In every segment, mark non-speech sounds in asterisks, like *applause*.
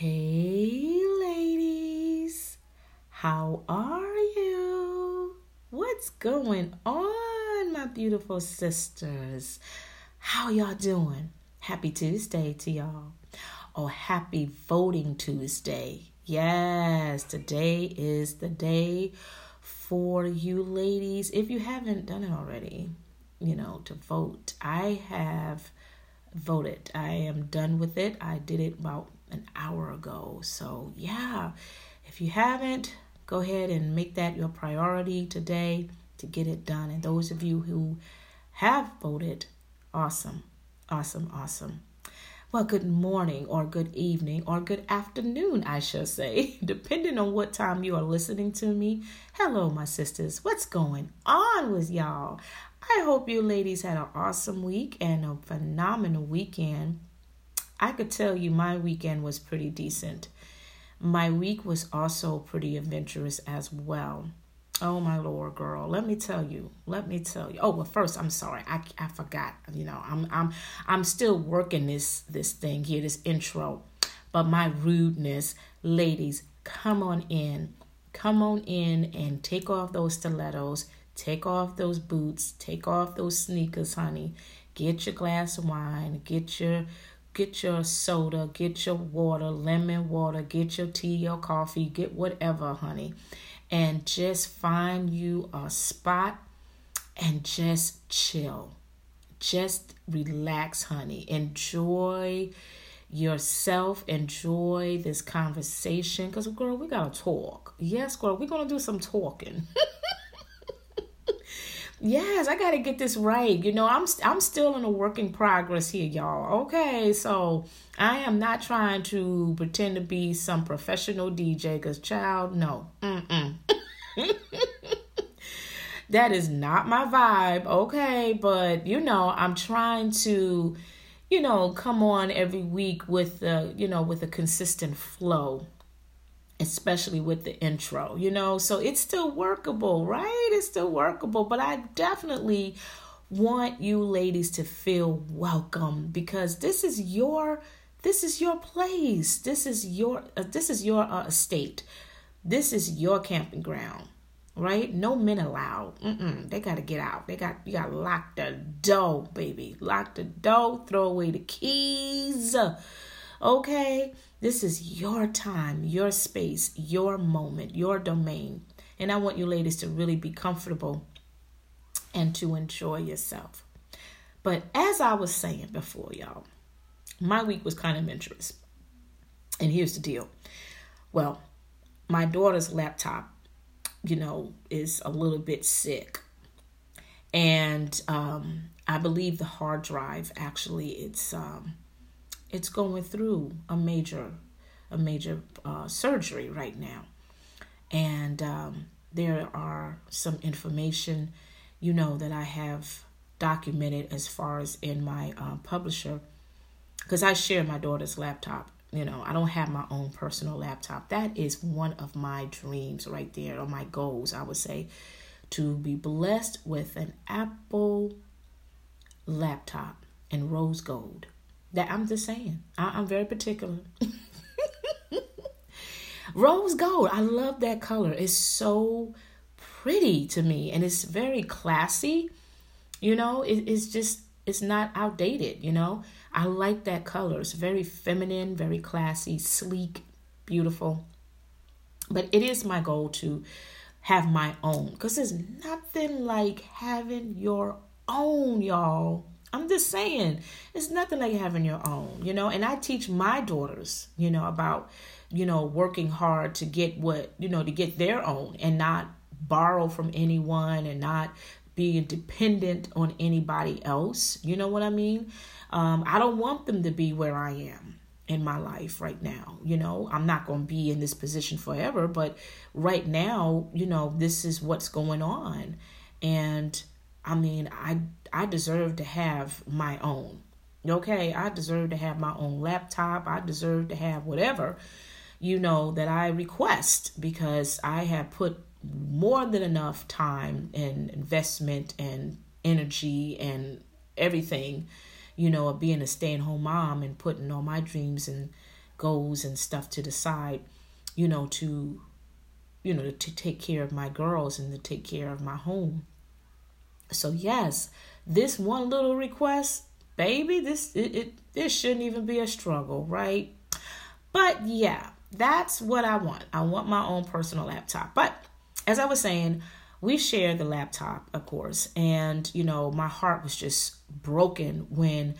Hey, ladies, how are you? What's going on, my beautiful sisters? How y'all doing? Happy Tuesday to y'all. Oh, happy voting Tuesday. Yes, today is the day for you ladies. If you haven't done it already, you know, to vote. I have voted. I am done with it. I did it about an hour ago. So, yeah, if you haven't, go ahead and make that your priority today to get it done. And those of you who have voted, awesome, awesome, awesome. Well, good morning or good evening or good afternoon, I should say, *laughs* depending on what time you are listening to me. Hello, my sisters. What's going on with y'all? I hope you ladies had an awesome week and a phenomenal weekend. I could tell you my weekend was pretty decent. My week was also pretty adventurous as well. Oh my lord, girl. Let me tell you. Let me tell you. Oh, well, first, I'm sorry. I, I forgot. You know, I'm I'm I'm still working this this thing here, this intro. But my rudeness, ladies, come on in. Come on in and take off those stilettos. Take off those boots. Take off those sneakers, honey. Get your glass of wine. Get your get your soda, get your water, lemon water, get your tea or coffee, get whatever, honey. And just find you a spot and just chill. Just relax, honey. Enjoy yourself. Enjoy this conversation. Because, girl, we got to talk. Yes, girl, we're going to do some talking. *laughs* Yes, I got to get this right. You know, I'm I'm still in a work in progress here, y'all. Okay, so I am not trying to pretend to be some professional DJ cuz child, no. Mm-mm. *laughs* that is not my vibe. Okay, but you know, I'm trying to you know, come on every week with the, you know, with a consistent flow especially with the intro, you know. So it's still workable, right? It's still workable, but I definitely want you ladies to feel welcome because this is your this is your place. This is your uh, this is your uh, estate. This is your camping ground. Right? No men allowed. Mm-mm. They got to get out. They got you got to lock the door, baby. Lock the door. Throw away the keys. Okay? This is your time, your space, your moment, your domain. And I want you ladies to really be comfortable and to enjoy yourself. But as I was saying before, y'all, my week was kind of adventurous. And here's the deal. Well, my daughter's laptop, you know, is a little bit sick. And um, I believe the hard drive actually it's um, it's going through a major a major uh, surgery right now. And um, there are some information you know that i have documented as far as in my uh, publisher. Because i share my daughter's laptop you know i don't have my own personal laptop. That is one of my dreams right there or my goals i would say to be blessed with an apple laptop in rose gold that I'm just saying. I, am very particular. *laughs* Rose gold. I love that color. It's so pretty to me and it's very classy. You know, it, it's just it's not outdated, you know. I like that color. It's very feminine, very classy, sleek, beautiful. But it is my goal to have my own because there's nothing like having your own, y'all. I'm just saying, it's nothing like having your own, you know. And I teach my daughters, you know, about, you know, working hard to get what, you know, to get their own and not borrow from anyone and not being dependent on anybody else. You know what I mean? Um, I don't want them to be where I am in my life right now. You know, I'm not going to be in this position forever, but right now, you know, this is what's going on. And I mean, I I deserve to have my own. Okay, I deserve to have my own laptop. I deserve to have whatever, you know, that I request because I have put more than enough time and investment and energy and everything, you know, of being a stay at home mom and putting all my dreams and goals and stuff to the side, you know, to you know, to take care of my girls and to take care of my home. So yes, this one little request, baby, this it, it this shouldn't even be a struggle, right? But yeah, that's what I want. I want my own personal laptop. But as I was saying, we share the laptop, of course, and you know, my heart was just broken when,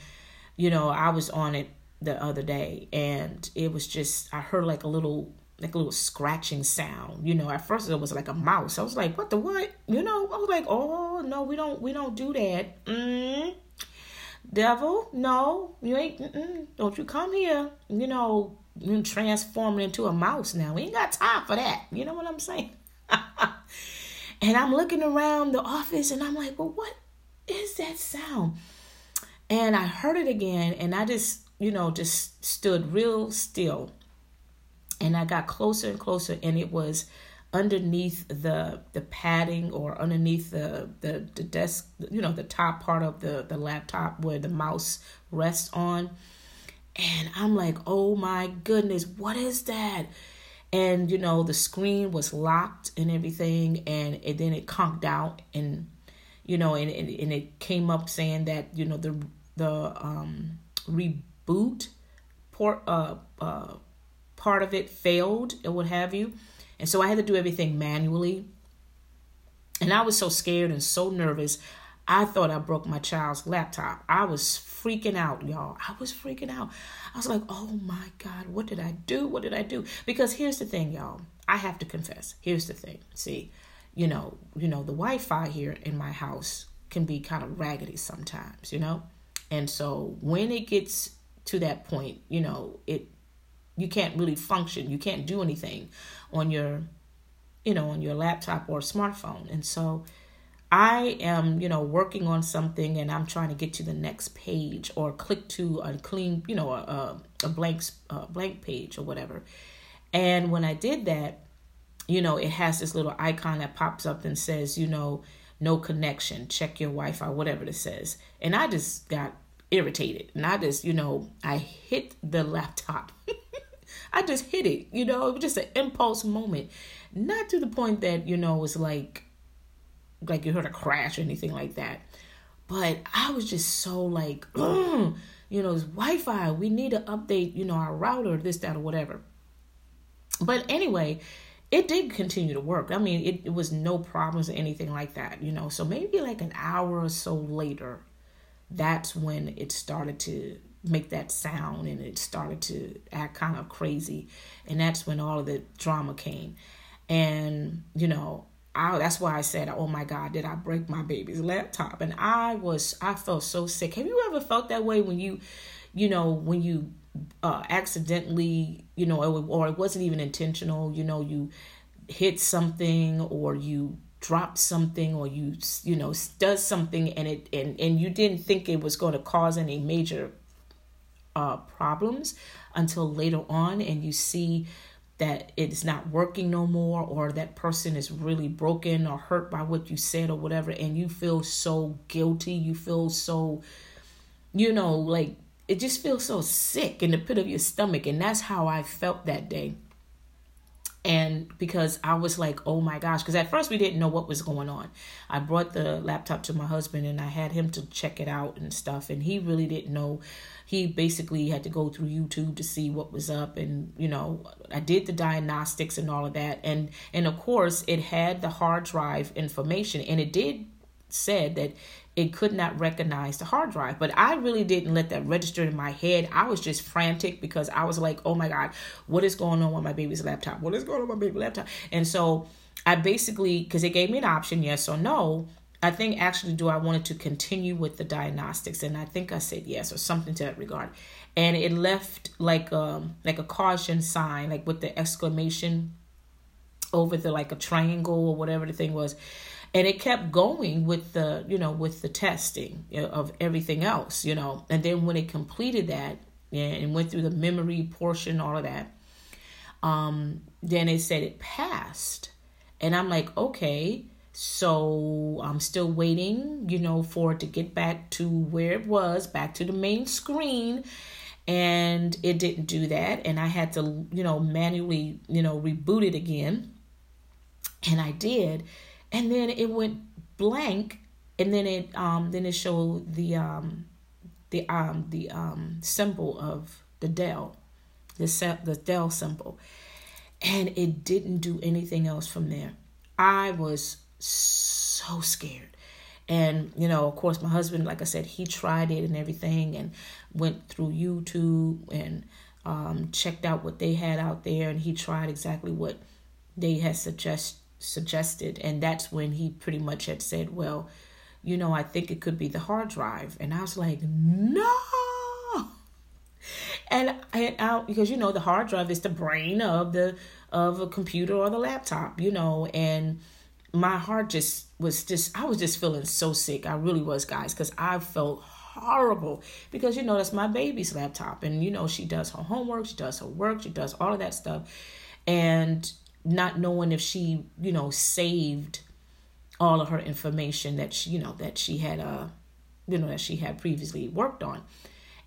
you know, I was on it the other day and it was just I heard like a little like a little scratching sound. You know, at first it was like a mouse. I was like, what the what? You know, I was like, oh no, we don't we don't do that. Mm. Devil, no, you ain't. Don't you come here? You know, you transforming into a mouse now. We ain't got time for that. You know what I'm saying? *laughs* and I'm looking around the office and I'm like, well, what is that sound? And I heard it again, and I just, you know, just stood real still and I got closer and closer, and it was underneath the the padding or underneath the the, the desk you know the top part of the the laptop where the mouse rests on. And i'm like oh my goodness what is that? And you know the screen was locked and everything and, and then it conked out and you know and, and, and it came up saying that you know the the um reboot port uh uh part of it failed or what have you. And so I had to do everything manually. And I was so scared and so nervous. I thought I broke my child's laptop. I was freaking out, y'all. I was freaking out. I was like, oh my God, what did I do? What did I do? Because here's the thing, y'all. I have to confess. Here's the thing. See, you know, you know, the Wi-Fi here in my house can be kind of raggedy sometimes, you know? And so when it gets to that point, you know, it you can't really function. You can't do anything on your you know on your laptop or smartphone. And so i am you know working on something and i'm trying to get to the next page or click to a clean you know a, a blank a blank page or whatever. And when i did that you know it has this little icon that pops up and says you know no connection. Check your wi-fi whatever it says. And i just got irritated. And i just you know i hit the *laughs* laptop *laughs* I just hit it, you know, it was just an impulse moment. Not to the point that, you know, it's like like you heard a crash or anything like that. But I was just so like, *clears throat* you know, it's Wi-Fi. We need to update, you know, our router, this, that, or whatever. But anyway, it did continue to work. I mean, it, it was no problems or anything like that, you know. So maybe like an hour or so later, that's when it started to make that sound and it started to act kind of crazy and that's when all of the drama came and you know I, that's why I said, "Oh my God, did I break my baby's laptop?" And I was, I felt so sick. Have you ever felt that way when you, you know, when you uh, accidentally, you know, or it wasn't even intentional, you know, you hit something or you dropped something or you, you know, does something and it and and you didn't think it was going to cause any major uh, problems until later on and you see that it's not working no more or that person is really broken or hurt by what you said or whatever and you feel so guilty you feel so you know like it just feels so sick in the pit of your stomach and that's how i felt that day and because I was like, oh my gosh, because at first we didn't know what was going on. I brought the laptop to my husband and I had him to check it out and stuff, and he really didn't know. He basically had to go through YouTube to see what was up, and you know, I did the diagnostics and all of that, and and of course, it had the hard drive information, and it did said that it could not recognize the hard drive. But I really didn't let that register in my head. I was just frantic because I was like, oh my God, what is going on with my baby's laptop? What is going on with my baby's laptop? And so I basically, because it gave me an option, yes or no. I think actually, do I wanted to continue with the diagnostics? And I think I said yes or something to that regard. And it left like um like a caution sign, like with the exclamation over the like a triangle or whatever the thing was and it kept going with the you know with the testing of everything else you know. And then when it completed that and went through the memory portion all of that um then it said it passed. And i'm like okay so i'm still waiting you know for it to get back to where it was back to the main screen. And it didn't do that. And i had to you know manually you know reboot it again. And i did and then it went blank and then it um then it showed the um the um the um symbol of the Dell, the the Dell symbol, and it didn't do anything else from there. I was so scared. And, you know, of course, my husband, like I said, he tried it and everything and went through YouTube and um, checked out what they had out there. And he tried exactly what they had suggest, suggested. And that's when he pretty much had said, well, you know, I think it could be the hard drive. And I was like, no. *laughs* And, and I, because you know the hard drive is the brain of the of a computer or the laptop, you know, and my heart just was just I was just feeling so sick. I really was, guys, because I felt horrible because you know that's my baby's laptop and you know she does her homework, she does her work, she does all of that stuff, and not knowing if she you know saved all of her information that she, you know that she had uh you know that she had previously worked on.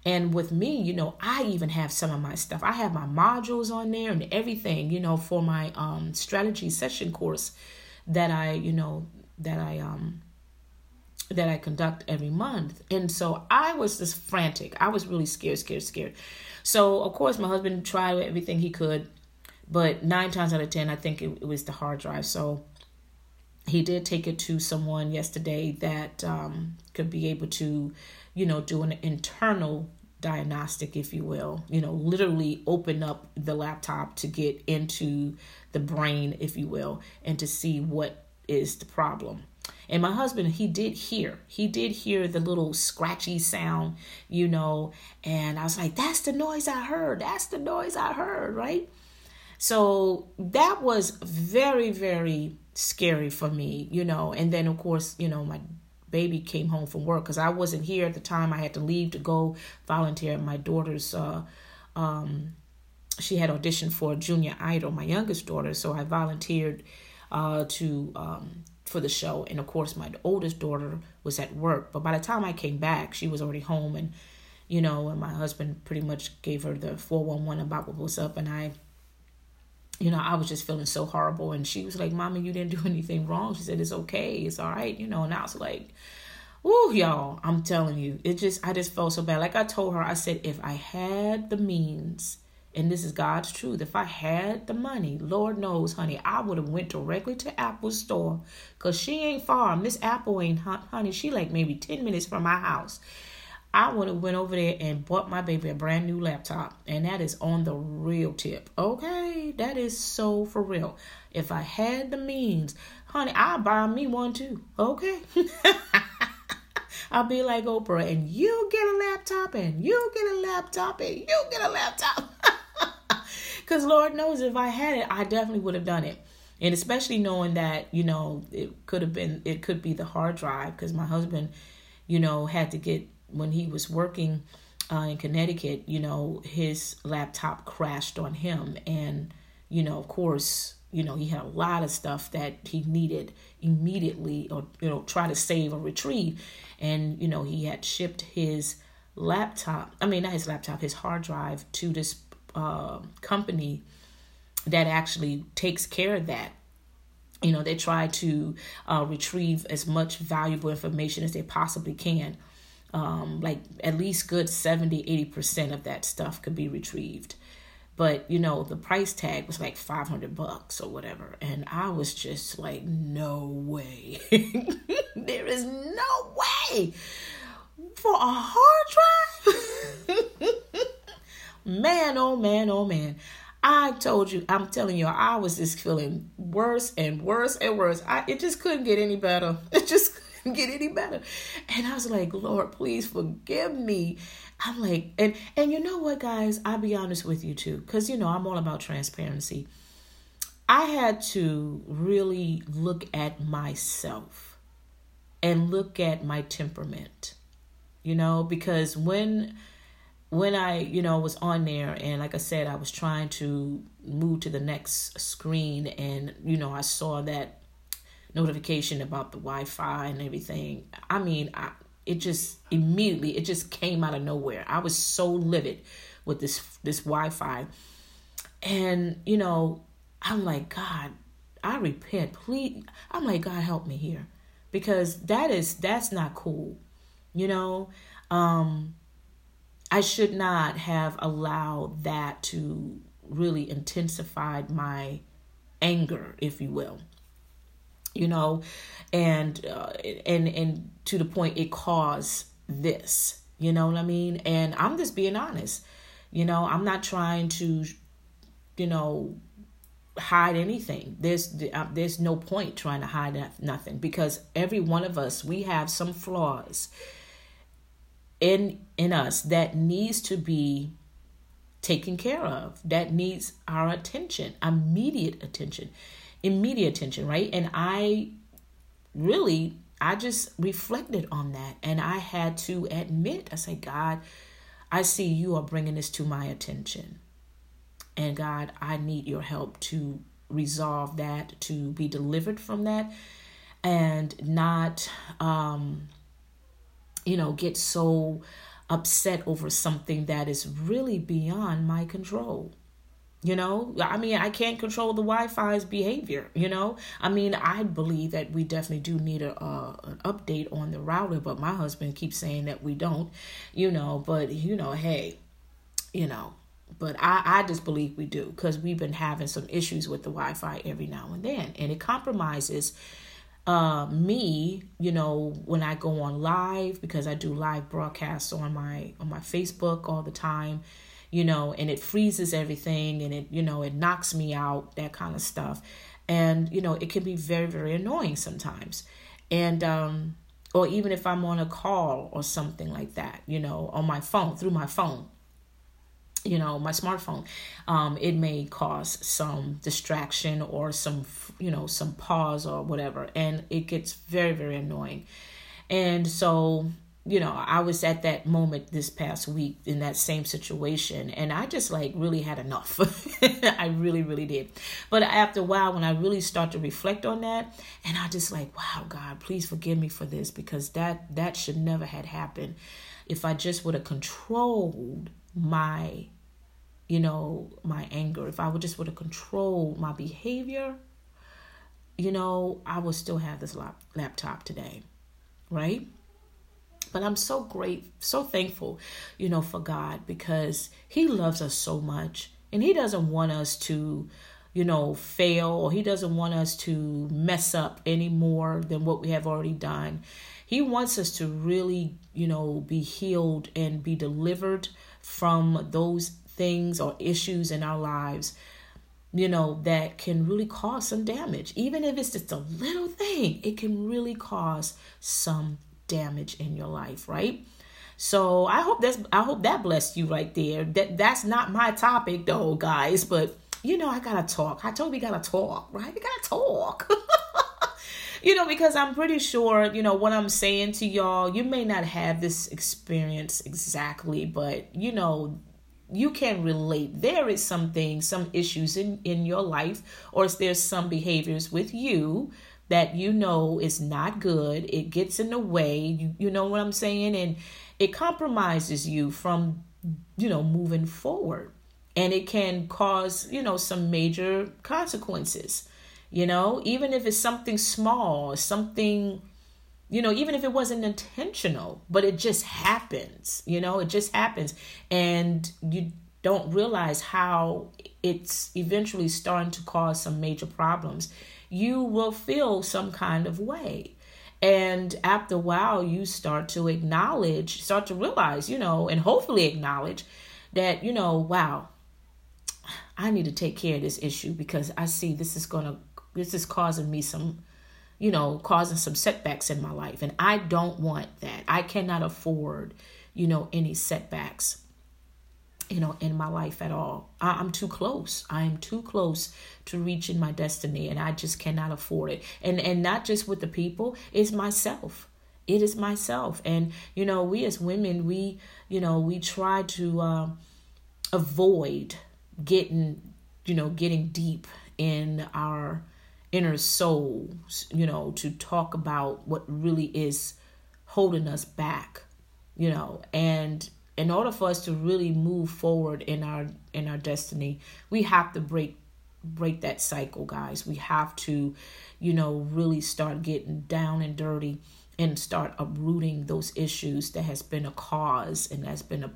And with me, you know, I even have some of my stuff. I have my modules on there and everything, you know, for my um strategy session course that I, you know, that I um that I conduct every month. And so I was just frantic. I was really scared, scared, scared. So of course my husband tried everything he could, but nine times out of ten I think it, it was the hard drive. So he did take it to someone yesterday that um, could be able to, you know, do an internal diagnostic, if you will, you know, literally open up the laptop to get into the brain, if you will, and to see what is the problem. And my husband, he did hear, he did hear the little scratchy sound, you know, and I was like, that's the noise I heard. That's the noise I heard, right? So that was very, very scary for me, you know. And then, of course, you know, my baby came home from work because I wasn't here at the time. I had to leave to go volunteer at my daughter's. Uh, um, she had auditioned for Junior Idol, my youngest daughter, so I volunteered uh, to um, for the show. And of course, my oldest daughter was at work. But by the time I came back, she was already home, and you know, and my husband pretty much gave her the four one one about what was up, and I you know, I was just feeling so horrible. And she was like, Mama, you didn't do *laughs* anything wrong. She said, It's okay. It's all right. You know, and I was like, Woo, y'all, I'm telling you, it just, I just felt so bad. Like I told her, I said, if I had the means, and this is God's truth, if I had the money, Lord knows, honey, I would have went directly to Apple store because she ain't far. Miss Apple ain't, honey, she like maybe 10 minutes from my house. I would have went over there and bought my baby a brand new laptop, and that is on the real tip. Okay, that is so for real. If I had the means, honey, I'll buy me one too. Okay. *laughs* I'll be like Oprah, and you get a laptop, and you get a laptop, and you get a laptop. *laughs* Because Lord knows if I had it, I definitely would have done it. And especially knowing that, you know, it could have been, it could be the hard drive, because my husband, you know, had to get when he was working uh, in Connecticut, you know, his laptop crashed on him. And, you know, of course, you know, he had a lot of stuff that he needed immediately or, you know, try to save or retrieve. And, you know, he had shipped his laptop, I mean, not his laptop, his hard drive to this uh, company that actually takes care of that you know they try to uh, retrieve as much valuable information as they possibly can um, like at least good 70 80% of that stuff could be retrieved. But you know the price tag was like 500 bucks or whatever. And i was just like no way. *laughs* There is no way. For a hard drive? *laughs* Man oh man oh man. I told you, I'm telling you, I was just feeling worse and worse and worse. I it just couldn't get any better. *laughs* It just get any better. And I was like, Lord, please forgive me. I'm like, and and you know what, guys? I'll be honest with you too, because you know I'm all about transparency. I had to really look at myself and look at my temperament, you know, because when when I, you know, was on there and like I said, I was trying to move to the next screen and, you know, I saw that notification about the Wi-Fi and everything. I mean, I, it just immediately it just came out of nowhere. I was so livid with this this Wi-Fi. And you know, I'm like, God, I repent. Please I'm like, God help me here. Because that is that's not cool. You know? Um I should not have allowed that to really intensify my anger, if you will. You know, and uh, and and to the point it caused this. You know what I mean? And I'm just being honest. You know, I'm not trying to, you know, hide anything. There's uh, there's no point trying to hide nothing because every one of us we have some flaws in in us that needs to be taken care of that needs our attention immediate attention immediate attention right? And i really i just reflected on that. And i had to admit i say, god i see you are bringing this to my attention. And god i need your help to resolve that to be delivered from that and not um you know, get so upset over something that is really beyond my control. You know, I mean, I can't control the Wi-Fi's behavior. You know, I mean, I believe that we definitely do need a uh, an update on the router, but my husband keeps saying that we don't. You know, but you know, hey, you know, but I I just believe we do because we've been having some issues with the Wi-Fi every now and then, and it compromises uh, me, you know, when I go on live because I do live broadcasts on my on my Facebook all the time, you know, and it freezes everything and it you know it knocks me out that kind of stuff, and you know it can be very very annoying sometimes, and um, or even if I'm on a call or something like that, you know, on my phone through my phone you know my smartphone um, it may cause some distraction or some you know some pause or whatever. And it gets very very annoying. And so you know i was at that moment this past week in that same situation and i just like really had enough. *laughs* I really really did. But after a while when i really start to reflect on that and i just like wow god please forgive me for this because that that should never had happened. If i just would have controlled my you know my anger if i would just would have controlled my behavior you know i would still have this lap- laptop today right but i'm so great so thankful you know for god because he loves us so much and he doesn't want us to you know fail or he doesn't want us to mess up any more than what we have already done he wants us to really you know be healed and be delivered from those things or issues in our lives, you know, that can really cause some damage. Even if it's just a little thing, it can really cause some damage in your life, right? So I hope that's I hope that blessed you right there. That that's not my topic though, guys, but you know I gotta talk. I told you gotta talk, right? We gotta talk. *laughs* you know, because I'm pretty sure, you know, what I'm saying to y'all, you may not have this experience exactly, but you know, you can relate there is something some issues in in your life or there's some behaviors with you that you know is not good. It gets in the way. You you know what i'm saying? And it compromises you from you know moving forward. And it can cause you know some major consequences you know? Even if it's something small something you know, even if it wasn't intentional, but it just happens, you know, it just happens. And you don't realize how it's eventually starting to cause some major problems. You will feel some kind of way. And after a while, you start to acknowledge, start to realize, you know, and hopefully acknowledge that, you know, wow, I need to take care of this issue because I see this is going to, this is causing me some you know, causing some setbacks in my life. And I don't want that. I cannot afford, you know, any setbacks, you know, in my life at all. I, am too close. I am too close to reaching my destiny and I just cannot afford it. And and not just with the people, it's myself. It is myself. And, you know, we as women, we, you know, we try to uh, avoid getting, you know, getting deep in our inner souls, you know, to talk about what really is holding us back, you know, and in order for us to really move forward in our in our destiny, we have to break break that cycle, guys. We have to, you know, really start getting down and dirty and start uprooting those issues that has been a cause and that's been a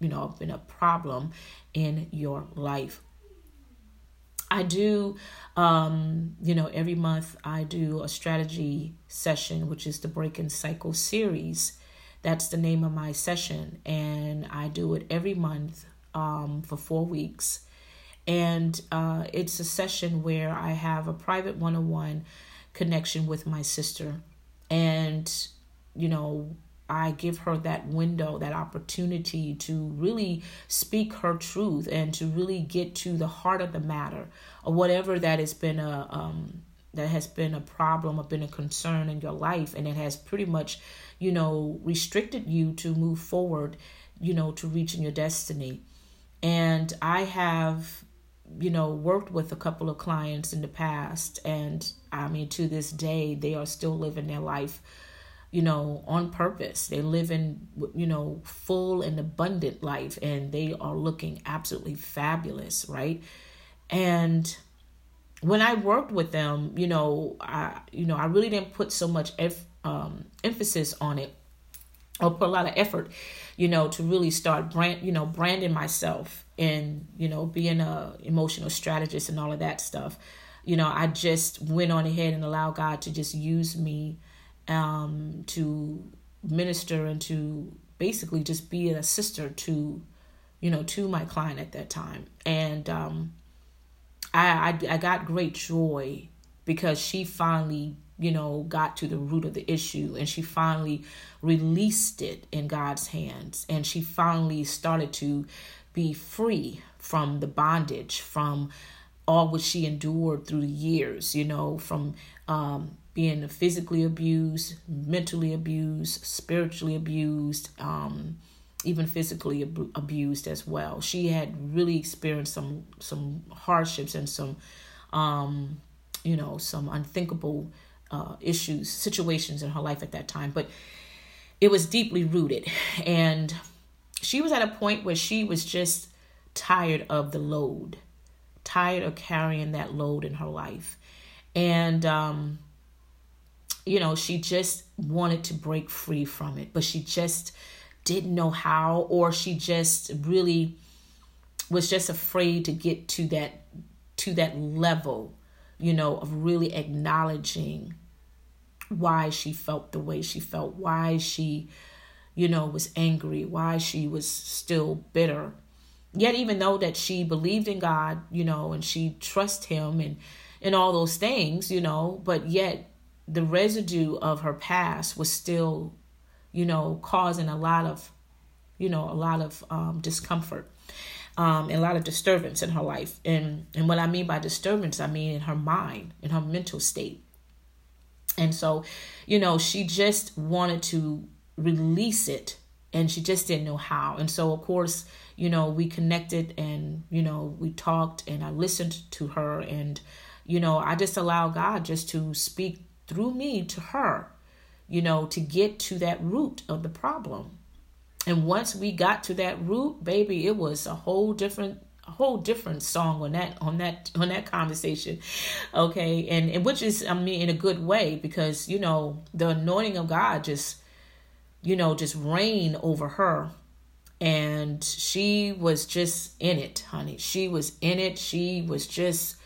you know been a problem in your life I do, um, you know, every month I do a strategy session, which is the Breaking Cycle series. That's the name of my session. And I do it every month um, for four weeks. And uh, it's a session where I have a private one on one connection with my sister. And, you know, I give her that window, that opportunity to really speak her truth and to really get to the heart of the matter or whatever that has been a um, that has been a problem or been a concern in your life and it has pretty much, you know, restricted you to move forward, you know, to reaching your destiny. And I have you know worked with a couple of clients in the past and I mean to this day they are still living their life you know, on purpose. They live in, you know, full and abundant life and they are looking absolutely fabulous, right? And when I worked with them, you know, I, you know, I really didn't put so much eff, um, emphasis on it or put a lot of effort, you know, to really start brand, you know, branding myself and, you know, being a emotional strategist and all of that stuff. You know, I just went on ahead and allowed God to just use me um, to minister and to basically just be a sister to, you know, to my client at that time. And um, I, I, I got great joy because she finally, you know, got to the root of the issue and she finally released it in God's hands. And she finally started to be free from the bondage, from all what she endured through the years, you know, from um, being physically abused, mentally abused, spiritually abused, um, even physically ab- abused as well. She had really experienced some some hardships and some, um, you know, some unthinkable uh, issues, situations in her life at that time. But it was deeply rooted, and she was at a point where she was just tired of the load, tired of carrying that load in her life, and um, you know, she just wanted to break free from it, but she just didn't know how, or she just really was just afraid to get to that to that level, you know, of really acknowledging why she felt the way she felt, why she, you know, was angry, why she was still bitter. Yet even though that she believed in God, you know, and she trusted him and and all those things, you know, but yet the residue of her past was still, you know, causing a lot of, you know, a lot of um, discomfort. Um, and a lot of disturbance in her life. And and what I mean by disturbance, I mean in her mind, in her mental state. And so, you know, she just wanted to release it and she just didn't know how. And so of course, you know, we connected and, you know, we talked and I listened to her and, you know, I just allowed God just to speak through me to her, you know, to get to that root of the problem. And once we got to that root, baby, it was a whole different a whole different song on that on that on that conversation. Okay? And, and which is i mean in a good way because you know the anointing of god just you know just reign over her. And she was just in it honey. She was in it. She was just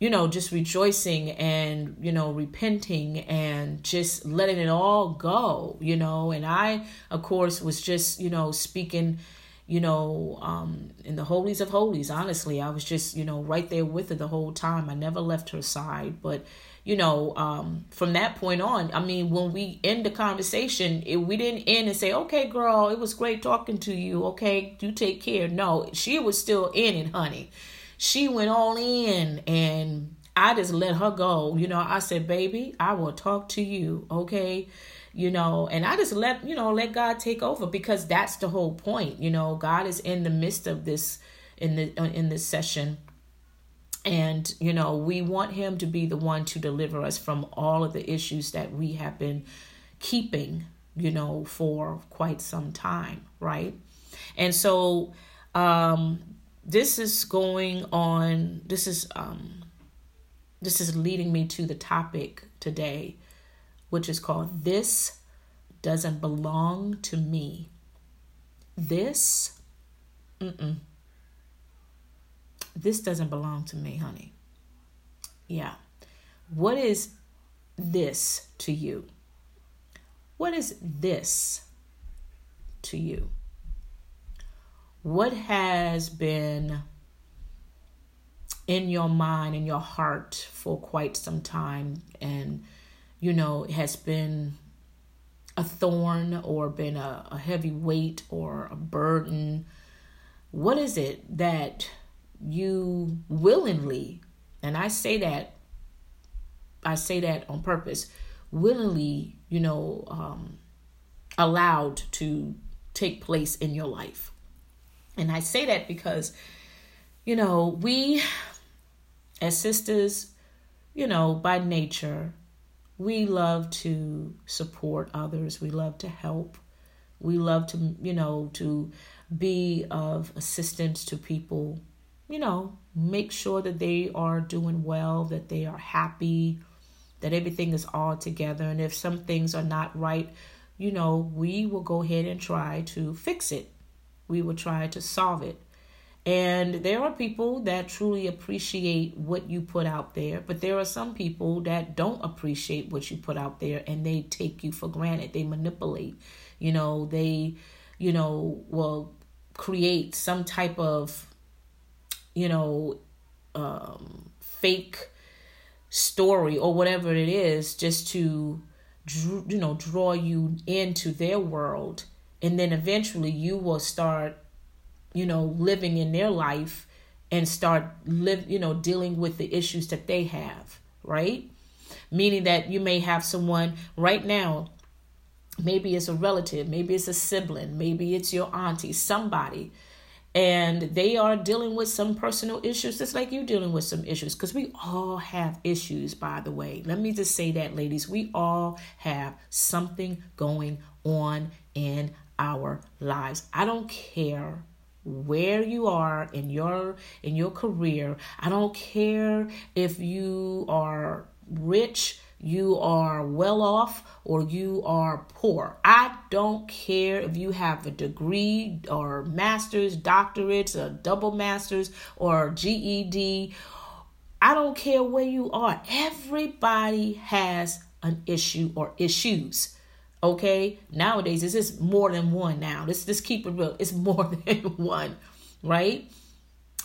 you know, just rejoicing and, you know, repenting and just letting it all go, you know. And I, of course, was just, you know, speaking, you know, um, in the holies of holies. Honestly, I was just, you know, right there with her the whole time. I never left her side. But, you know, um, from that point on, I mean, when we end the conversation, it, we didn't end and say, okay, girl, it was great talking to you. Okay, you take care. No, she was still in it, honey she went all in and I just let her go. You know, I said, baby, I will talk to you, okay? You know, and I just let, you know, let God take over because that's the whole point. You know, God is in the midst of this in the uh, in this session. And, you know, we want him to be the one to deliver us from all of the issues that we have been keeping you know, for quite some time, right? And so um this is going on this is um this is leading me to the topic today which is called this doesn't belong to me. This mm-mm, this doesn't belong to me honey. Yeah. What is this to you? What is this to you what has been in your mind and your heart for quite some time? And you know has been a thorn or been a, a heavy weight or a burden. What is it that you willingly and i say that i say that on purpose willingly you know um, allowed to take place in your life and I say that because, you know, we as sisters, you know, by nature, we love to support others. We love to help. We love to, you know, to be of assistance to people, you know, make sure that they are doing well, that they are happy, that everything is all together. And if some things are not right, you know, we will go ahead and try to fix it we will try to solve it. And there are people that truly appreciate what you put out there, but there are some people that don't appreciate what you put out there and they take you for granted. They manipulate, you know, they, you know, will create some type of, you know, um, fake story or whatever it is just to, you know, draw you into their world and then eventually you will start you know living in their life and start live you know dealing with the issues that they have right? Meaning that you may have someone right now maybe it's a relative maybe it's a sibling maybe it's your auntie somebody and they are dealing with some personal issues just like you dealing with some issues because we all have issues by the way. Let me just say that ladies we all have something going on in our lives. I don't care where you are in your in your career. I don't care if you are rich, you are well off or you are poor. I don't care if you have a degree or masters, doctorates, or double masters or GED. I don't care where you are. Everybody has an issue or issues. Okay, nowadays this is more than one. Now. Let's just keep it real. It's *laughs* more than one, right?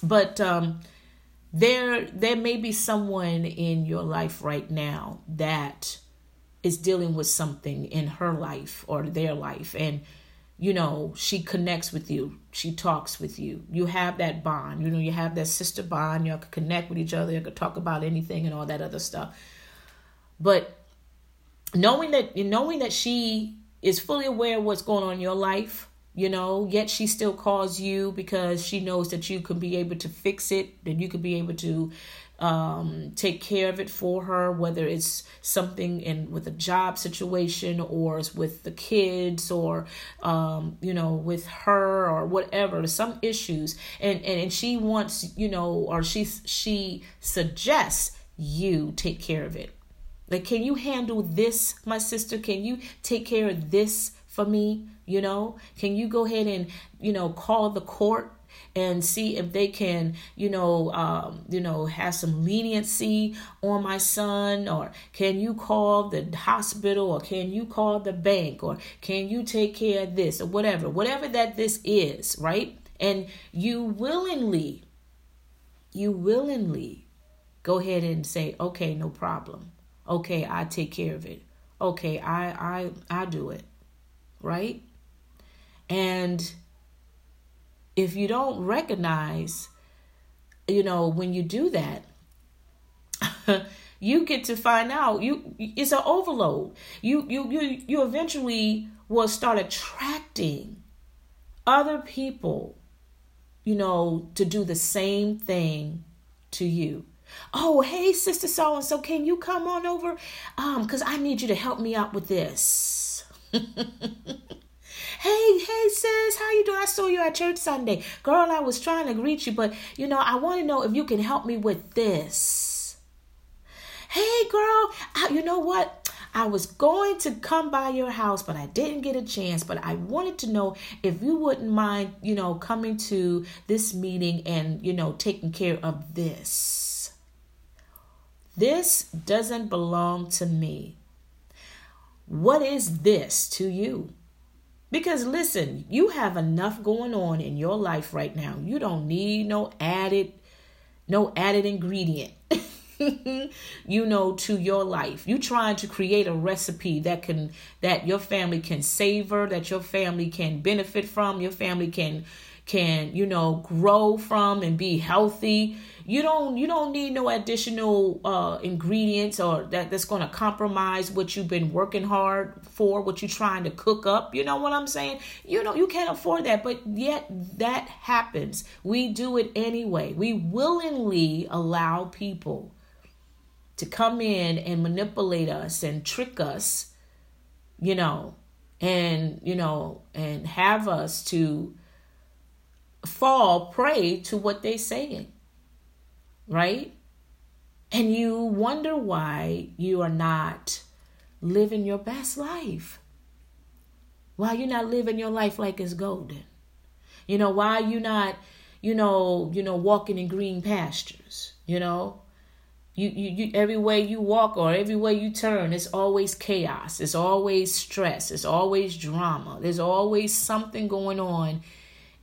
But um, there there may be someone in your life right now that is dealing with something in her life or their life, and you know she connects with you. She talks with you. You have that bond. You know you have that sister bond. Y'all can connect with each other. You can talk about anything and all that other stuff. But knowing that knowing that she is fully aware of what's going on in your life you know yet she still calls you because she knows that you can be able to fix it that you could be able to um, take care of it for her whether it's something in with a job situation or it's with the kids or um, you know with her or whatever some issues. And, and and she wants you know or she she suggests you take care of it like, can you handle this, my sister? Can you take care of this for me? You know, can you go ahead and, you know, call the court and see if they can, you know, um, you know, have some leniency on my son, or can you call the hospital, or can you call the bank, or can you take care of this, or whatever, whatever that this is, right? And you willingly, you willingly go ahead and say, okay, no problem okay i take care of it. Okay i i i do it. Right? And if you don't recognize you know when you do that *laughs* you get to find out you it's an overload. You you you you eventually will start attracting other people you know to do the same thing to you Oh, hey, sister so and so, can you come on over? Um, because I need you to help me out with this. *laughs* Hey, hey, sis, how you doing? I saw you at church Sunday. Girl, I was trying to greet you, but you know, I want to know if you can help me with this. Hey, girl, I, you know what? I was going to come by your house, but I didn't get a chance. But I wanted to know if you wouldn't mind, you know, coming to this meeting and, you know, taking care of this. This doesn't belong to me. What is this to you? Because listen, you have enough going on in your life right now. You don't need no added no added ingredient. *laughs* you know to your life. You trying to create a recipe that can that your family can savor, that your family can benefit from, your family can can you know grow from and be healthy you don't you don't need no additional uh ingredients or that that's going to compromise what you've been working hard for what you're trying to cook up. You know what i'm saying? You know you can't afford that but yet that happens. We do it anyway. We willingly allow people to come in and manipulate us and trick us you know and you know and have us to fall prey to what they're saying, right? And you wonder why you are not living your best life. Why you're not living your life like it's golden. You know, why you not, you know, you know, walking in green pastures, you know? You, you, you every way you walk or every way you turn, it's always chaos. It's always stress. It's always drama. There's always something going on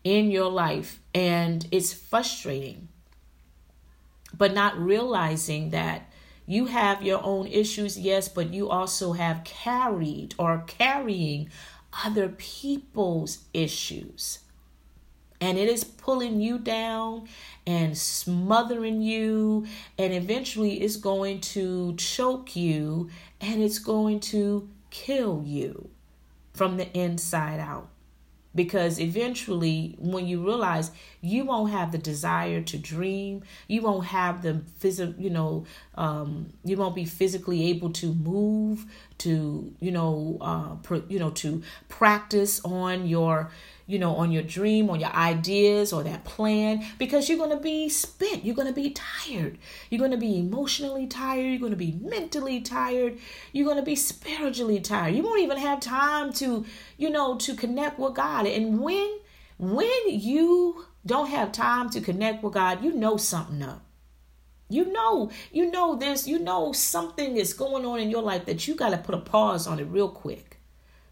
in your life and it's frustrating. But not realizing that you have your own issues, yes, but you also have carried or carrying other people's issues. And it is pulling you down and smothering you, and eventually it's going to choke you and it's going to kill you from the inside out because eventually when you realize you won't have the desire to dream you won't have the physical you know um, you won't be physically able to move to you know uh, pr- you know to practice on your you know, on your dream, on your ideas or that plan because you're going to be spent. You're going to be tired. You're going to be emotionally tired. You're going to be mentally tired. You're going to be spiritually tired. You won't even have time to, you know, to connect with God. And when when you don't have time to connect with God, you know something up. You know, you know this, you know something is going on in your life that you got to put a pause on it real quick.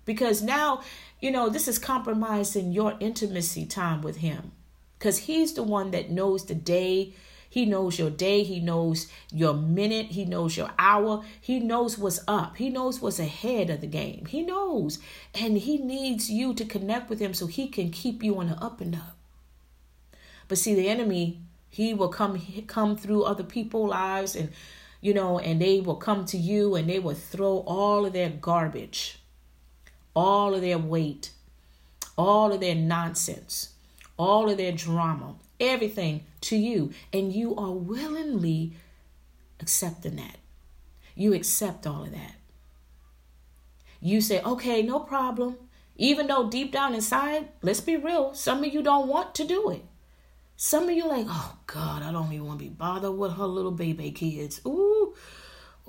Because now you know, this is compromising your intimacy time with Him because He's the one that knows the day. He knows your day. He knows your minute. He knows your hour. He knows what's up. He knows what's ahead of the game. He knows. And He needs you to connect with Him so He can keep you on the up and up. But see, the enemy, he will come come through other people's lives and you know, and they will come to you and they will throw all of their garbage all of their weight, all of their nonsense, all of their drama, everything to you. And you are willingly accepting that. You accept all of that. You say, okay, no problem. Even though deep down inside, let's be real, some of you don't want to do it. Some of you like, oh God, I don't even want to be bothered with her little baby kids. Ooh,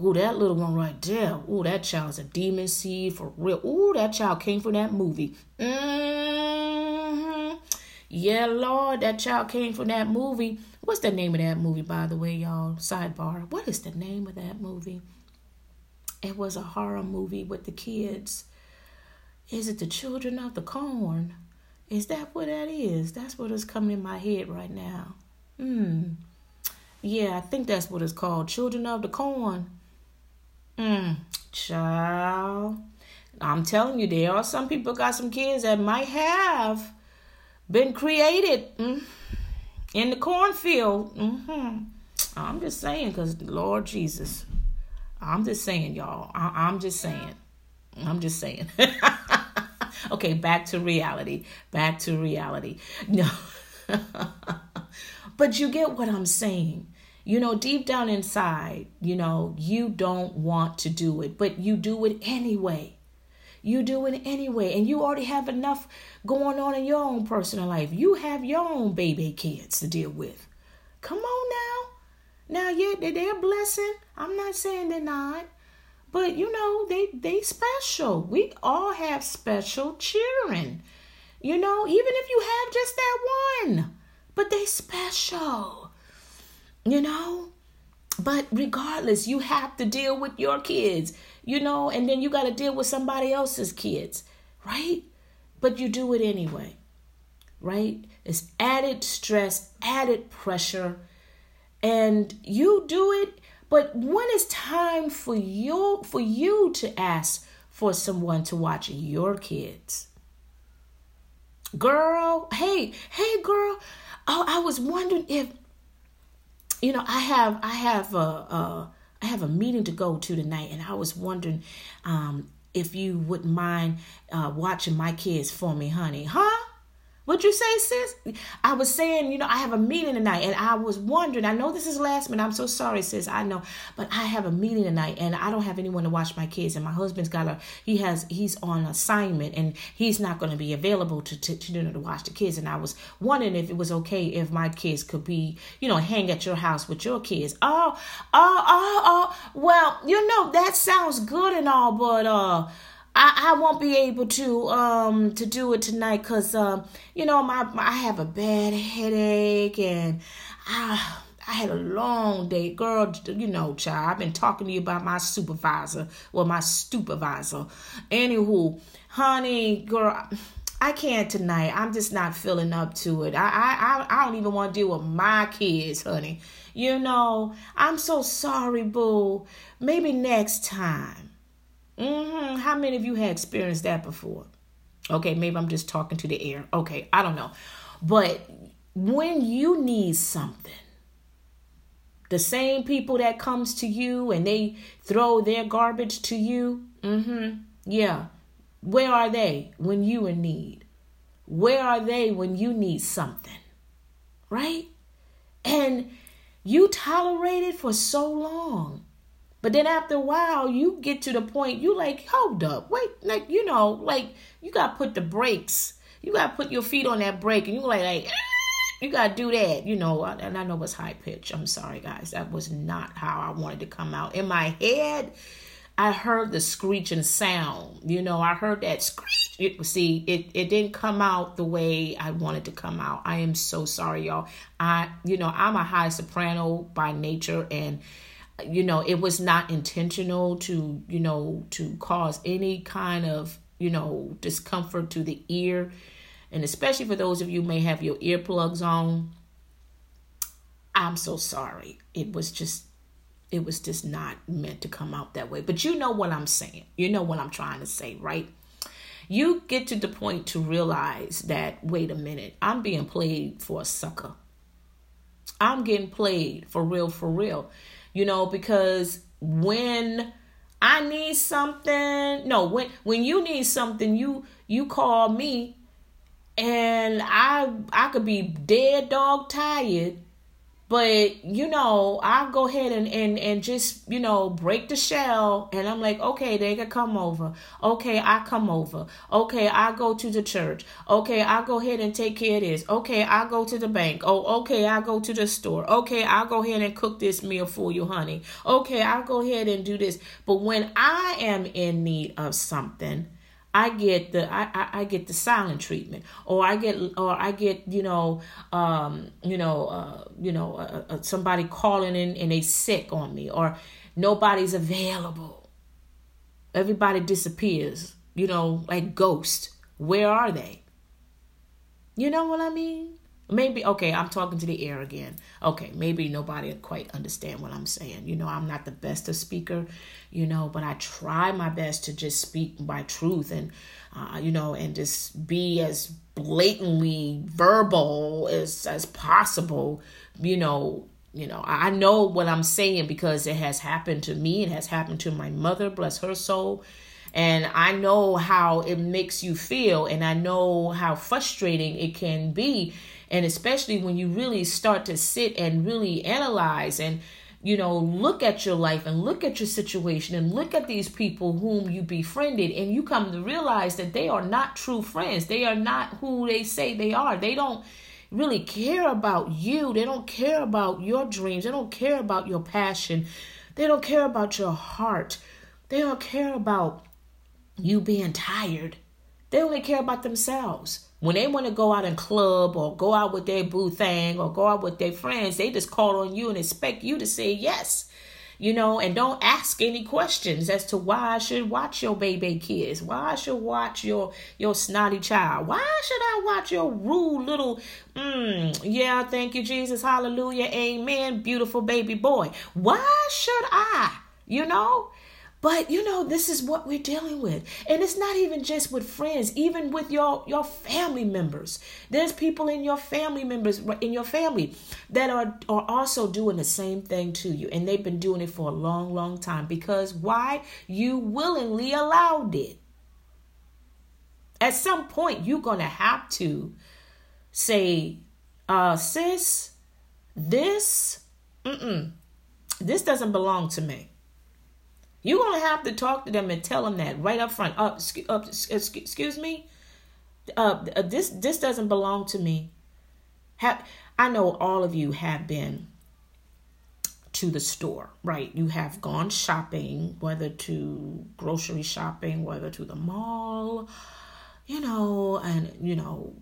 Ooh, that little one right there. Ooh, that child's a demon seed for real. Ooh, that child came from that movie. Mm-hmm. Yeah, Lord, that child came from that movie. What's the name of that movie, by the way, y'all? Sidebar. What is the name of that movie? It was a horror movie with the kids. Is it the Children of the Corn? Is that what that is? That's what is coming in my head right now. Hmm. Yeah, I think that's what it's called. Children of the Corn. Mm, child. I'm telling you, there are some people got some kids that might have been created mm, in the cornfield. Mm-hmm. I'm just saying, because Lord Jesus, I'm just saying, y'all. I- I'm just saying. I'm just saying. *laughs* okay, back to reality. Back to reality. No. *laughs* but you get what I'm saying you know, deep down inside, you know, you don't want to do it, but you do it anyway. You do it anyway. And you already have enough going on in your own personal life. You have your own baby kids to deal with. Come on now. Now, yeah, they're a blessing. I'm not saying they're not. But you know, they they special. We all have special children. You know, even if you have just that one. But they special. You know? But regardless, you have to deal with your kids, you know, and then you got to deal with somebody else's kids, right? But you do it anyway, right? It's added stress, added pressure, and you do it. But when it's time for you for you to ask for someone to watch your kids, girl, hey, hey, girl, oh, I was wondering if you know, I have I have a, a I have a meeting to go to tonight, and I was wondering um, if you wouldn't mind uh, watching my kids for me, honey, huh? What'd you say, sis? I was saying, you know, I have a meeting tonight, and I was wondering. I know this is last minute. I'm so sorry, sis. I know, but I have a meeting tonight, and I don't have anyone to watch my kids. And my husband's got a he has he's on assignment, and he's not going to be available to to, to, you know, to watch the kids. And I was wondering if it was okay if my kids could be, you know, hang at your house with your kids. Oh, oh, oh, oh. Well, you know that sounds good and all, but uh I, I won't be able to um to do it tonight because um you know my, my, I have a bad headache and I I had a long day, girl. You know, child. I've been talking to you about my supervisor, well, my supervisor. Anywho, honey, girl. I can't tonight. I'm just not feeling up to it. I I I don't even want to deal with my kids, honey. You know, I'm so sorry, boo. Maybe next time. Mm-hmm. How many of you had experienced that before? Okay, maybe I'm just talking to the air. Okay, I don't know. But when you need something, the same people that comes to you and they throw their garbage to you, mm-hmm, yeah. Where are they when you in need? Where are they when you need something? Right? And you tolerated for so long. But then after a while, you get to the point you like, hold up, wait, like you know, like you gotta put the brakes. You gotta put your feet on that brake, and you like, like you gotta do that, you know. And I know it's high pitch. I'm sorry, guys, that was not how I wanted to come out. In my head, I heard the screeching sound. You know, I heard that screech. It, see, it it didn't come out the way I wanted to come out. I am so sorry, y'all. I, you know, I'm a high soprano by nature, and you know it was not intentional to you know to cause any kind of you know discomfort to the ear. And especially for those of you may have your earplugs on i'm so sorry. It was just it was just not meant to come out that way. But you know what i'm saying. You know what i'm trying to say right? You get to the point to realize that wait a minute i'm being played for a sucker. I'm getting played for real for real you know, because when I need something, no, when when you need something, you you call me and I I could be dead dog tired but you know, I go ahead and, and and just you know break the shell, and I'm like, okay, they can come over. Okay, I come over. Okay, I go to the church. Okay, I go ahead and take care of this. Okay, I go to the bank. Oh, okay, I go to the store. Okay, I go ahead and cook this meal for you, honey. Okay, I go ahead and do this. But when I am in need of something, I get the I, I, I, get the silent treatment, or I get or I get you know um you know uh you know uh, uh, somebody calling in and they sick on me, or nobody's available. Everybody disappears, you know, like ghost. Where are they? You know what I mean? maybe okay i'm talking to the air again okay maybe nobody quite understand what i'm saying you know i'm not the best of speaker you know but i try my best to just speak my truth and uh, you know and just be as blatantly verbal as as possible you know you know. I know what i'm saying because it has happened to me it has happened to my mother bless her soul. And I know how it makes you feel, and I know how frustrating it can be. And especially when you really start to sit and really analyze and you know, look at your life and look at your situation and look at these people whom you befriended, and you come to realize that they are not true friends. They are not who they say they are. They don't really care about you. They don't care about your dreams. They don't care about your passion. They don't care about your heart. They don't care about you being tired. They only care about themselves. When they want to go out and club or go out with their boo thing or go out with their friends, they just call on you and expect you to say yes. You know, and don't ask any questions as to why I should watch your baby kids, why I should watch your your snotty child, why should I watch your rude little, mm, yeah, thank you Jesus, hallelujah, amen, beautiful baby boy. Why should I? You know, but you know, this is what we're dealing with. And it's not even just with friends, even with your your family members. There's people in your family members in your family that are are also doing the same thing to you and they've been doing it for a long long time because why? You willingly allowed it. At some point you're to have to say uh sis, this mm-mm, this doesn't belong to me. You're going to have to talk to them and tell them that right up front. Uh, uh, excuse me? Uh, uh, this this doesn't belong to me. Have, I know all of you have been to the store, right? You have gone shopping, whether to grocery shopping, whether to the mall, you know, and you know,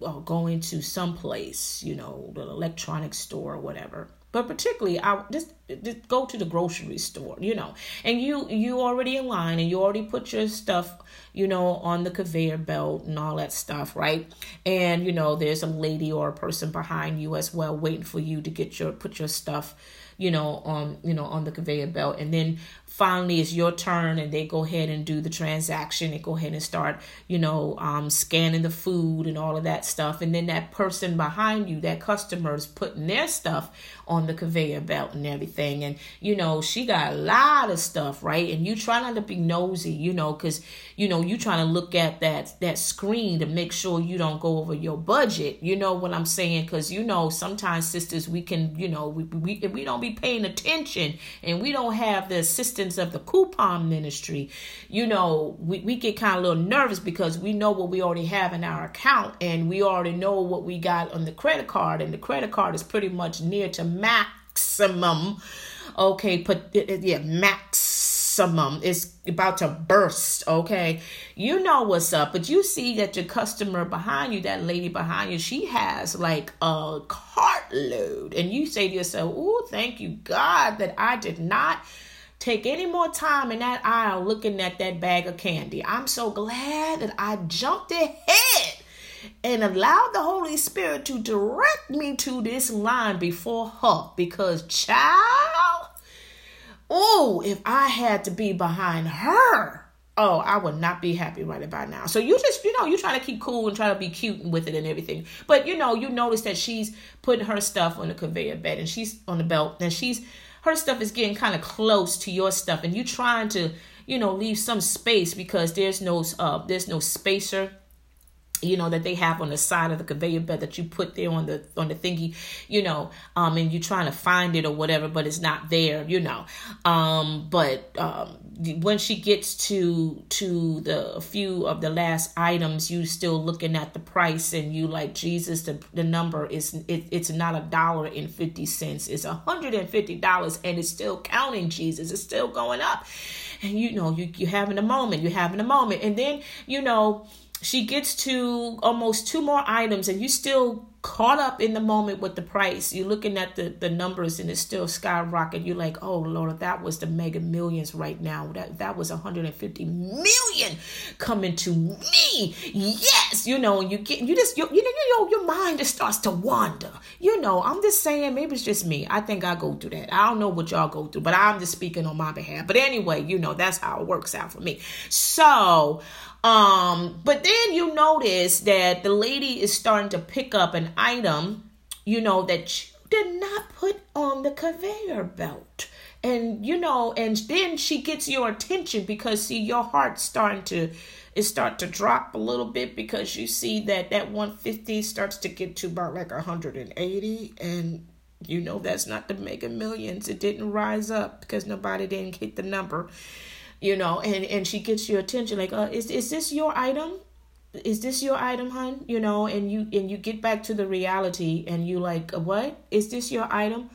or going to some place, you know, the electronics store or whatever but particularly I just, just go to the grocery store, you know, and you you already in line and you already put your stuff, you know, on the conveyor belt and all that stuff, right? And you know, there's a lady or a person behind you as well waiting for you to get your put your stuff, you know, on you know on the conveyor belt, and then finally it's your turn and they go ahead and do the transaction and go ahead and start you know um, scanning the food and all of that stuff. And then that person behind you that customer is putting their stuff on the conveyor belt and everything. And you know she got a lot of stuff right? And you try not to be nosy you know because you know you trying to look at that that screen to make sure you don't go over your budget. You know what i'm saying? Because you know sometimes sisters we can you know we, we, we don't be paying attention and we don't have the assistance of the coupon ministry, you know, we, we get kind of a little nervous because we know what we already have in our account and we already know what we got on the credit card, and the credit card is pretty much near to maximum. Okay, but uh, uh, yeah, maximum is about to burst. Okay, you know what's up, but you see that your customer behind you, that lady behind you, she has like a cartload, and you say to yourself, "Oh, thank you, God, that I did not." Take any more time in that aisle looking at that bag of candy. I'm so glad that I jumped ahead and allowed the Holy Spirit to direct me to this line before her because, child, oh, if I had to be behind her. Oh, I would not be happy right about now. So you just, you know, you try to keep cool and try to be cute with it and everything. But you know, you notice that she's putting her stuff on the conveyor belt and she's on the belt and she's her stuff is getting kind of close to your stuff and you trying to you know leave some space because there's no uh there's no spacer you know that they have on the side of the conveyor belt that you put there on the on the thingy you know um and you're trying to find it or whatever but it's not there you know. Um but um when she gets to to the few of the last items you still looking at the price and you like jesus the, the number is it, it's not a dollar and 50 cents. It's a hundred and fifty dollars and it's still counting jesus. It's still going up. And you know you you having a moment. You're having a moment. And then you know she gets to almost two more items and you still caught up in the moment with the price. You're looking at the the numbers and it's still skyrocketing. You're like oh lord that was the mega millions right now. That that was 150 million coming to me. Yes. You know and you get you just you, you know you know your mind just starts to wander. You know i'm just saying maybe it's just me. I think i go through that. I don't know what y'all go through but i'm just speaking on my behalf. But anyway you know that's how it works out for me. So um, but then you notice that the lady is starting to pick up an item, you know, that you did not put on the conveyor belt. And you know, and then she gets your attention because see your heart's starting to it start to drop a little bit because you see that that 150 starts to get to about like 180 and You know that's not the mega millions. It didn't rise up because nobody didn't hit the number. You know, and and she gets your attention like, uh, is is this your item? Is this your item, hun? You know, and you and you get back to the reality, and you like, what is this your item?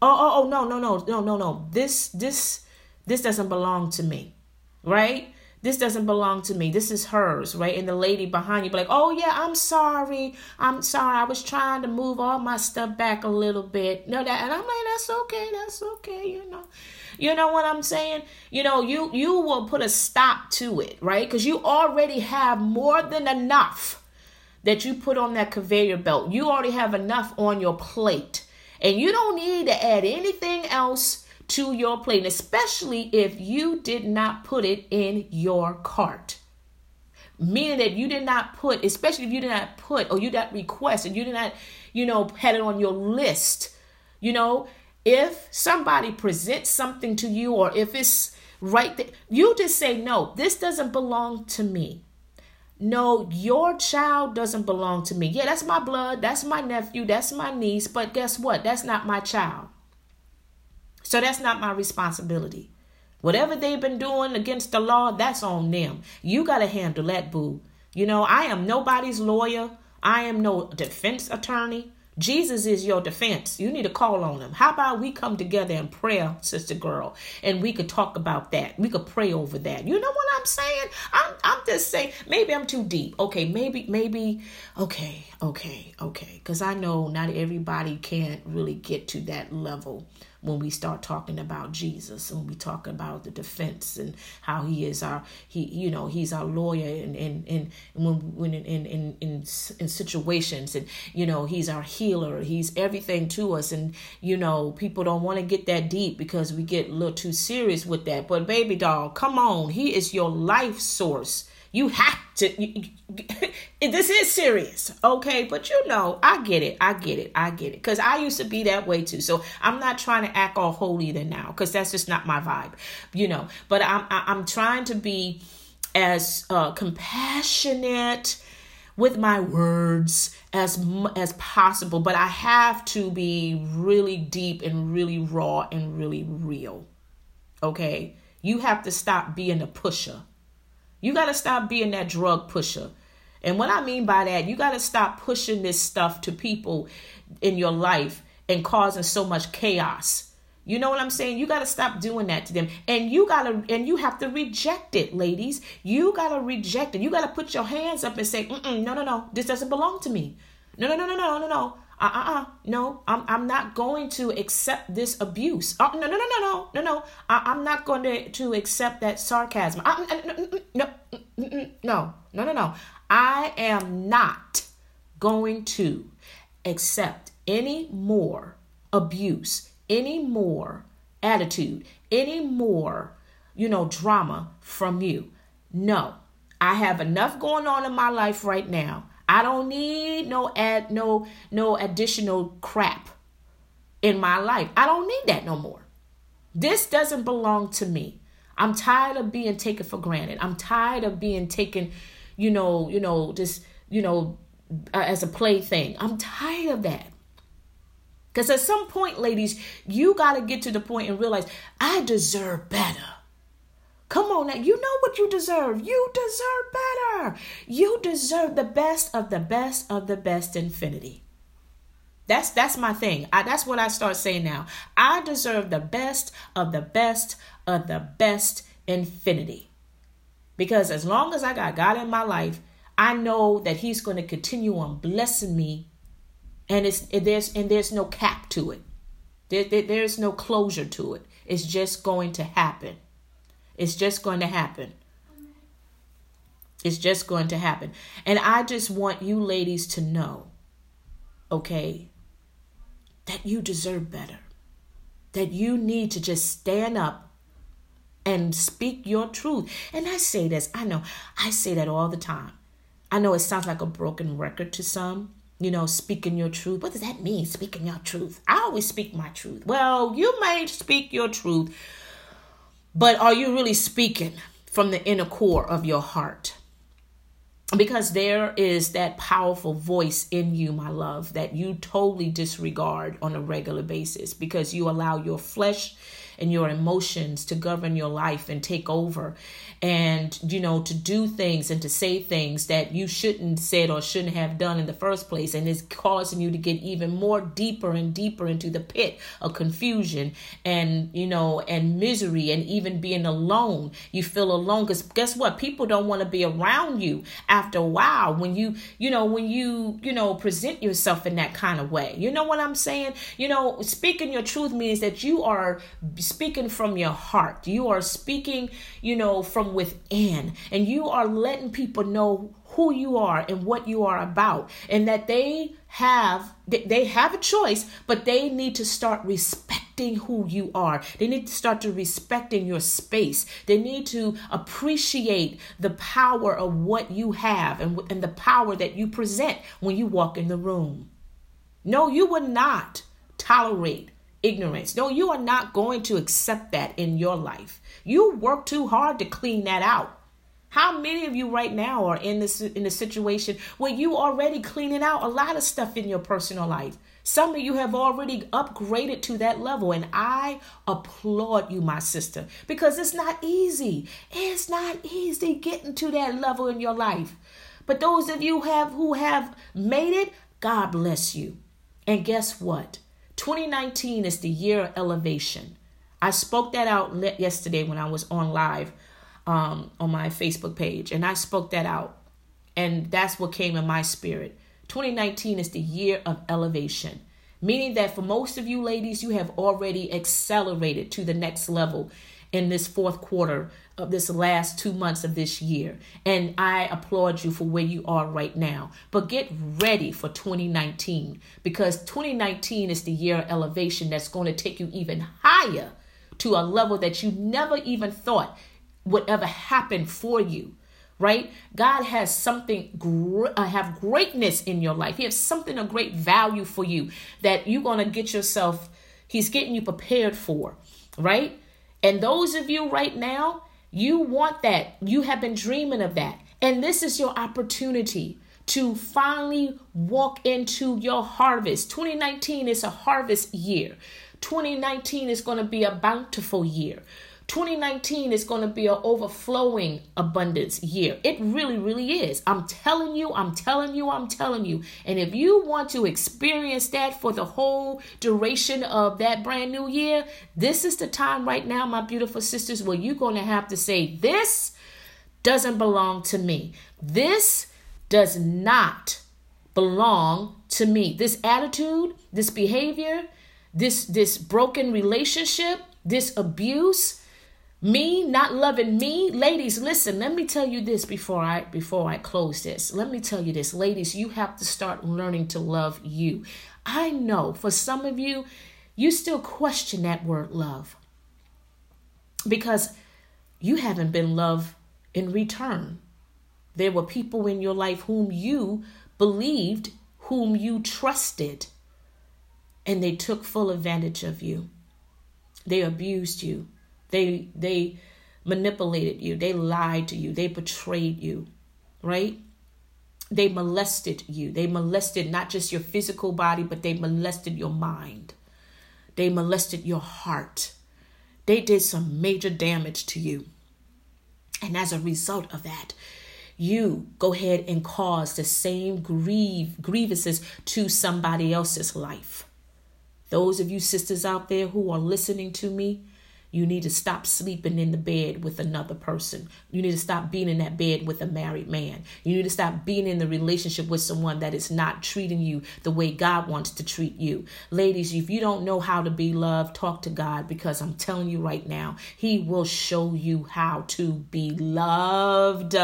Oh, oh, oh, no, no, no, no, no, no. This this this doesn't belong to me, right? This doesn't belong to me. This is hers, right? And the lady behind you be like, oh yeah, I'm sorry. I'm sorry. I was trying to move all my stuff back a little bit. No, that and I'm like, that's okay, that's okay, you know. You know what I'm saying? You know, you you will put a stop to it, right? Because you already have more than enough that you put on that conveyor belt. You already have enough on your plate. And you don't need to add anything else to your plate, especially if you did not put it in your cart. Meaning that you did not put, especially if you did not put or you did not request and you did not, you know, had it on your list. You know, if somebody presents something to you or if it's right there, you just say, no, this doesn't belong to me. No, your child doesn't belong to me. Yeah, that's my blood, that's my nephew, that's my niece, but guess what? That's not my child. So that's not my responsibility. Whatever they've been doing against the law, that's on them. You got to handle that, boo. You know, I am nobody's lawyer. I am no defense attorney. Jesus is your defense. You need to call on him. How about we come together in prayer, sister girl, and we could talk about that. We could pray over that. You know what I'm saying? I'm I'm just saying maybe I'm too deep. Okay, maybe maybe okay, okay, okay. Cuz I know not everybody can't really get to that level when we start talking about Jesus and we talk about the defense and how he is our he you know he's our lawyer and and, and when when in, in in in in situations and you know he's our healer. He's everything to us. And you know people don't want to get that deep because we get a little too serious with that. But baby doll come on. He is your life source you have to. You, *laughs* this is serious, okay? But you know, I get it. I get it. I get it. Because I used to be that way too. So I'm not trying to act all holy than now, because that's just not my vibe, you know. But I'm I'm trying to be as uh, compassionate with my words as as possible but i have to be really deep and really raw and really real okay you have to stop being a pusher you got to stop being that drug pusher. And what I mean by that, you got to stop pushing this stuff to people in your life and causing so much chaos. You know what I'm saying? You got to stop doing that to them. And you got to and you have to reject it, ladies. You got to reject it. You got to put your hands up and say, "No, no, no. This doesn't belong to me. No, no, no, no, no, no, no uh uh uh no I'm I'm not going to accept this abuse. Uh, no no no no no no no I, I'm not going to to accept that sarcasm. I, no, no no no no no I am not going to accept any more abuse, any more attitude, any more you know drama from you. No, I have enough going on in my life right now. I don't need no add no no additional crap in my life. I don't need that no more. This doesn't belong to me. I'm tired of being taken for granted. I'm tired of being taken, you know, you know, just, you know, uh, as a plaything. I'm tired of that. Because at some point, ladies, you got to get to the point and realize I deserve better. Come on now, you know what you deserve. You deserve better. You deserve the best of the best of the best infinity. That's that's my thing. I, that's what I start saying now. I deserve the best of the best of the best infinity. Because as long as I got God in my life, I know that He's going to continue on blessing me, and it's and there's and there's no cap to it. There, there, there's no closure to it. It's just going to happen. It's just going to happen. It's just going to happen. And I just want you ladies to know, okay, that you deserve better. That you need to just stand up and speak your truth. And I say this, I know, I say that all the time. I know it sounds like a broken record to some, you know, speaking your truth. What does that mean, speaking your truth? I always speak my truth. Well, you may speak your truth, but are you really speaking from the inner core of your heart? because there is that powerful voice in you, my love, that you totally disregard on a regular basis because you allow your flesh and your emotions to govern your life and take over and you know to do things and to say things that you shouldn't said or shouldn't have done in the first place. And it's causing you to get even more deeper and deeper into the pit of confusion and you know and misery and even being alone. You feel alone because guess what? People don't want to be around you after a while when you you know when you you know present yourself in that kind of way. You know what i'm saying? You know speaking your truth means that you are speaking from your heart. You are speaking you know from within. And you are letting people know who you are and what you are about. And that they have they have a choice but they need to start respecting who you are. They need to start to respecting your space. They need to appreciate the power of what you have and, and the power that you present when you walk in the room. No you would not tolerate ignorance no you are not going to accept that in your life you work too hard to clean that out. How many of you right now are in this in a situation where you already cleaning out a lot of stuff in your personal life? Some of you have already upgraded to that level, and I applaud you, my sister, because it's not easy. It's not easy getting to that level in your life. But those of you have who have made it, God bless you. And guess what? 2019 is the year of elevation. I spoke that out yesterday when I was on live um, on my Facebook page, and I spoke that out, and that's what came in my spirit. 2019 is the year of elevation, meaning that for most of you ladies, you have already accelerated to the next level in this fourth quarter of this last two months of this year. And I applaud you for where you are right now. But get ready for 2019 because 2019 is the year of elevation that's going to take you even higher to a level that you never even thought would ever happen for you right god has something uh, have greatness in your life he has something of great value for you that you're going to get yourself he's getting you prepared for right and those of you right now you want that. You have been dreaming of that. And this is your opportunity to finally walk into your harvest. 2019 is a harvest year. 2019 is going to be a bountiful year. 2019 is going to be an overflowing abundance year. It really, really is. I'm telling you, I'm telling you, I'm telling you. And if you want to experience that for the whole duration of that brand new year, this is the time right now, my beautiful sisters, where you're going to have to say, This doesn't belong to me. This does not belong to me. This attitude, this behavior, this this broken relationship, this abuse, me not loving me? Ladies listen let me tell you this before i before i close this. Let me tell you this. Ladies you have to start learning to love you. I know for some of you you still question that word love because you haven't been loved in return. There were people in your life whom you believed whom you trusted and they took full advantage of you. They abused you. They they manipulated you. They lied to you. They betrayed you. Right? They molested you. They molested not just your physical body, but they molested your mind. They molested your heart. They did some major damage to you. And as a result of that, you go ahead and cause the same grieve grievances to somebody else's life. Those of you sisters out there who are listening to me, you need to stop sleeping in the bed with another person. You need to stop being in that bed with a married man. You need to stop being in the relationship with someone that is not treating you the way God wants to treat you. Ladies, if you don't know how to be loved, talk to God because I'm telling you right now, He will show you how to be loved.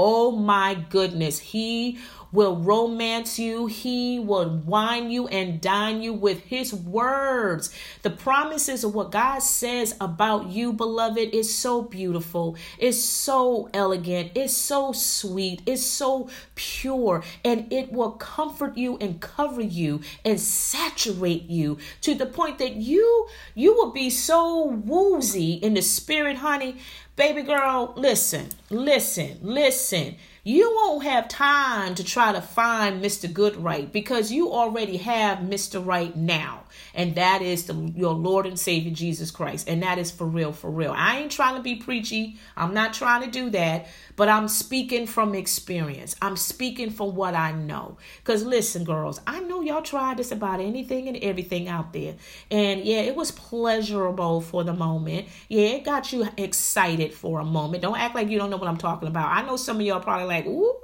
Oh my goodness. He will romance you. He will wine you and dine you with his words. The promises of what God says about you, beloved, is so beautiful. It's so elegant. It's so sweet. It's so pure. And it will comfort you and cover you and saturate you to the point that you you will be so woozy in the spirit, honey. Baby girl, listen, listen, listen. you won't have time to try to find Mr. Goodright because you already have Mr. Right now. And that is the, your Lord and Savior Jesus Christ. And that is for real, for real. I ain't trying to be preachy. I'm not trying to do that. But I'm speaking from experience. I'm speaking from what I know. Because listen, girls, I know y'all tried this about anything and everything out there. And yeah, it was pleasurable for the moment. Yeah, it got you excited for a moment. Don't act like you don't know what I'm talking about. I know some of y'all probably like, ooh,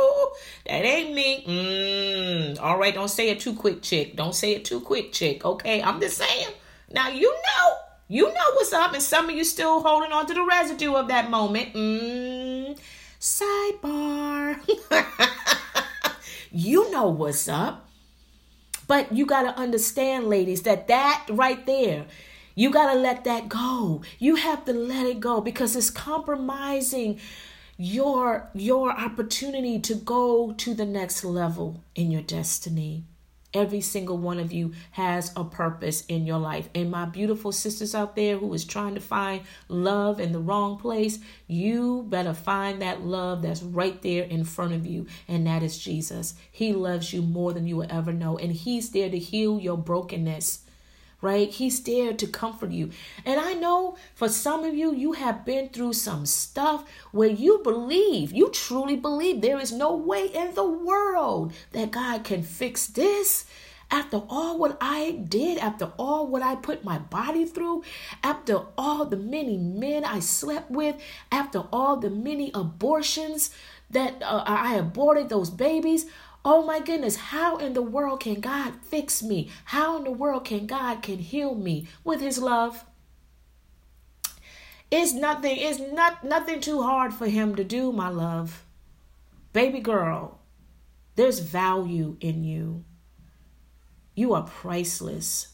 that ain't me. Mm. All right, don't say it too quick, chick. Don't say it too quick, chick. Okay, I'm just saying. Now you know. You know what's up, and some of you still holding on to the residue of that moment. Mm. Sidebar. *laughs* you know what's up. But you got to understand, ladies, that that right there, you got to let that go. You have to let it go because it's compromising your your opportunity to go to the next level in your destiny. Every single one of you has a purpose in your life. And my beautiful sisters out there who is trying to find love in the wrong place, you better find that love that's right there in front of you. And that is Jesus. He loves you more than you will ever know. And He's there to heal your brokenness right? He's there to comfort you. And I know for some of you, you have been through some stuff where you believe, you truly believe there is no way in the world that God can fix this. After all what I did, after all what I put my body through, after all the many men I slept with, after all the many abortions that uh, I aborted those babies, Oh my goodness, how in the world can God fix me? How in the world can God can heal me with his love? It's nothing, it's not nothing too hard for him to do, my love. Baby girl, there's value in you. You are priceless.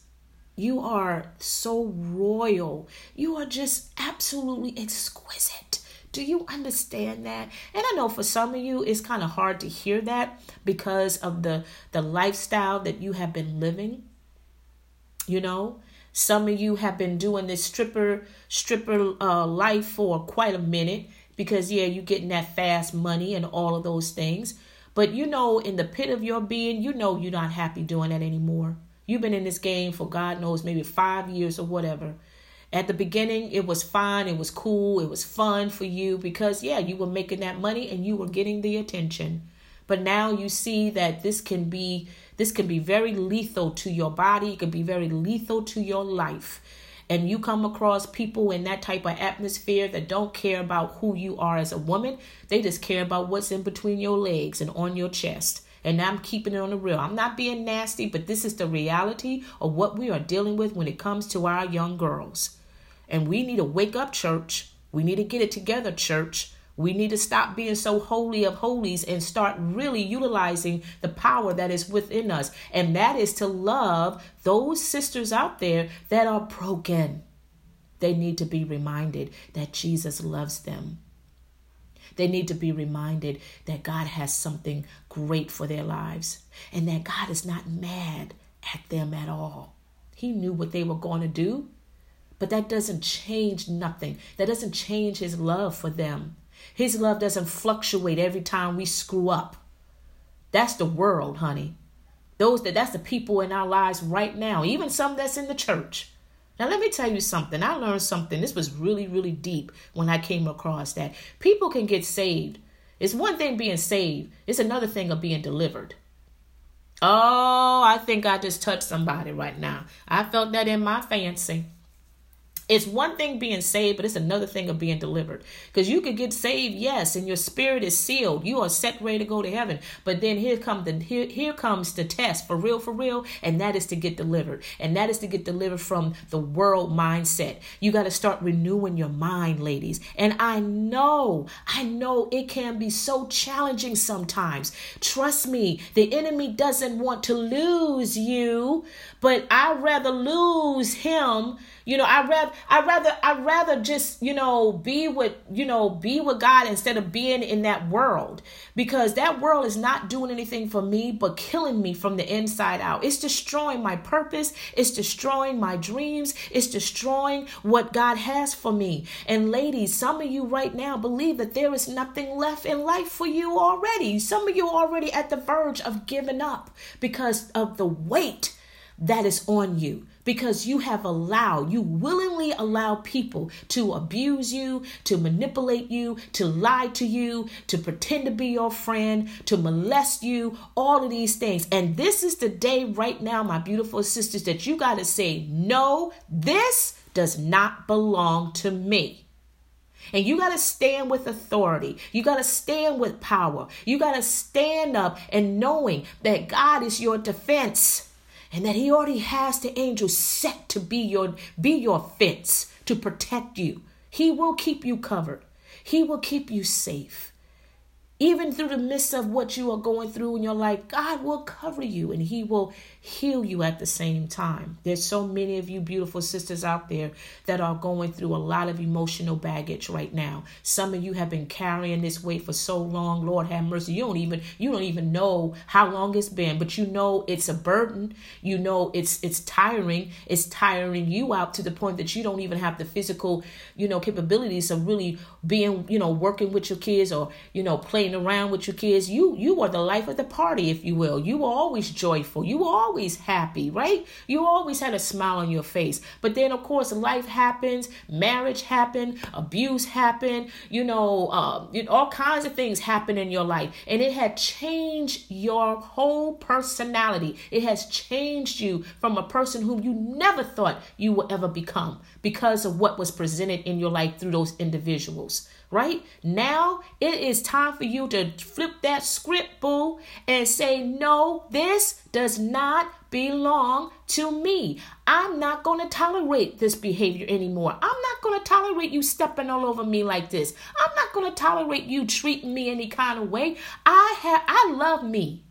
You are so royal. You are just absolutely exquisite. Do you understand that? And I know for some of you it's kind of hard to hear that because of the the lifestyle that you have been living. You know, some of you have been doing this stripper stripper uh, life for quite a minute because yeah, you're getting that fast money and all of those things. But you know, in the pit of your being, you know you're not happy doing that anymore. You've been in this game for God knows maybe five years or whatever. At the beginning, it was fine, it was cool, it was fun for you because, yeah, you were making that money and you were getting the attention. But now you see that this can be this can be very lethal to your body, it can be very lethal to your life. And you come across people in that type of atmosphere that don't care about who you are as a woman. They just care about what's in between your legs and on your chest. And I'm keeping it on the real. I'm not being nasty, but this is the reality of what we are dealing with when it comes to our young girls. And we need to wake up, church. We need to get it together, church. We need to stop being so holy of holies and start really utilizing the power that is within us. And that is to love those sisters out there that are broken. They need to be reminded that Jesus loves them. They need to be reminded that God has something great for their lives and that God is not mad at them at all. He knew what they were going to do. But that doesn't change nothing. That doesn't change his love for them. His love doesn't fluctuate every time we screw up. That's the world, honey. Those that that's the people in our lives right now, even some that's in the church. Now let me tell you something. I learned something. This was really really deep when I came across that. People can get saved. It's one thing being saved. It's another thing of being delivered. Oh, I think I just touched somebody right now. I felt that in my fancy. It's one thing being saved, but it's another thing of being delivered. Because you could get saved, yes, and your spirit is sealed. You are set ready to go to heaven. But then here comes the here, here comes the test for real, for real, and that is to get delivered. And that is to get delivered from the world mindset. You got to start renewing your mind, ladies. And I know, I know it can be so challenging sometimes. Trust me, the enemy doesn't want to lose you, but I'd rather lose him. You know, I rather I rather I rather just, you know, be with, you know, be with God instead of being in that world because that world is not doing anything for me but killing me from the inside out. It's destroying my purpose, it's destroying my dreams, it's destroying what God has for me. And ladies, some of you right now believe that there is nothing left in life for you already. Some of you are already at the verge of giving up because of the weight that is on you because you have allowed, you willingly allow people to abuse you, to manipulate you, to lie to you, to pretend to be your friend, to molest you, all of these things. And this is the day right now, my beautiful sisters, that you got to say, no, this does not belong to me. And you got to stand with authority. You got to stand with power. You got to stand up and knowing that God is your defense and that he already has the angels set to be your be your fence to protect you. He will keep you covered. He will keep you safe even through the midst of what you are going through in your life, God will cover you and He will heal you at the same time. There's so many of you beautiful sisters out there that are going through a lot of emotional baggage right now. Some of you have been carrying this weight for so long. Lord have mercy. You don't even you don't even know how long it's been, but you know it's a burden. You know it's it's tiring. It's tiring you out to the point that you don't even have the physical, you know, capabilities of really being, you know, working with your kids or, you know, playing around with your kids. You you are the life of the party, if you will. You were always joyful. You were always happy, right? You always had a smile on your face. But then, of course, life happens. Marriage happened. Abuse happened. You know, uh, all kinds of things happen in your life, and it had changed your whole personality. It has changed you from a person whom you never thought you would ever become because of what was presented in your life through those individuals right? Now it is time for you to flip that script, boo, and say, no, this does not belong to me. I'm not going to tolerate this behavior anymore. I'm not going to tolerate you stepping all over me like this. I'm not going to tolerate you treating me any kind of way. I have I love me.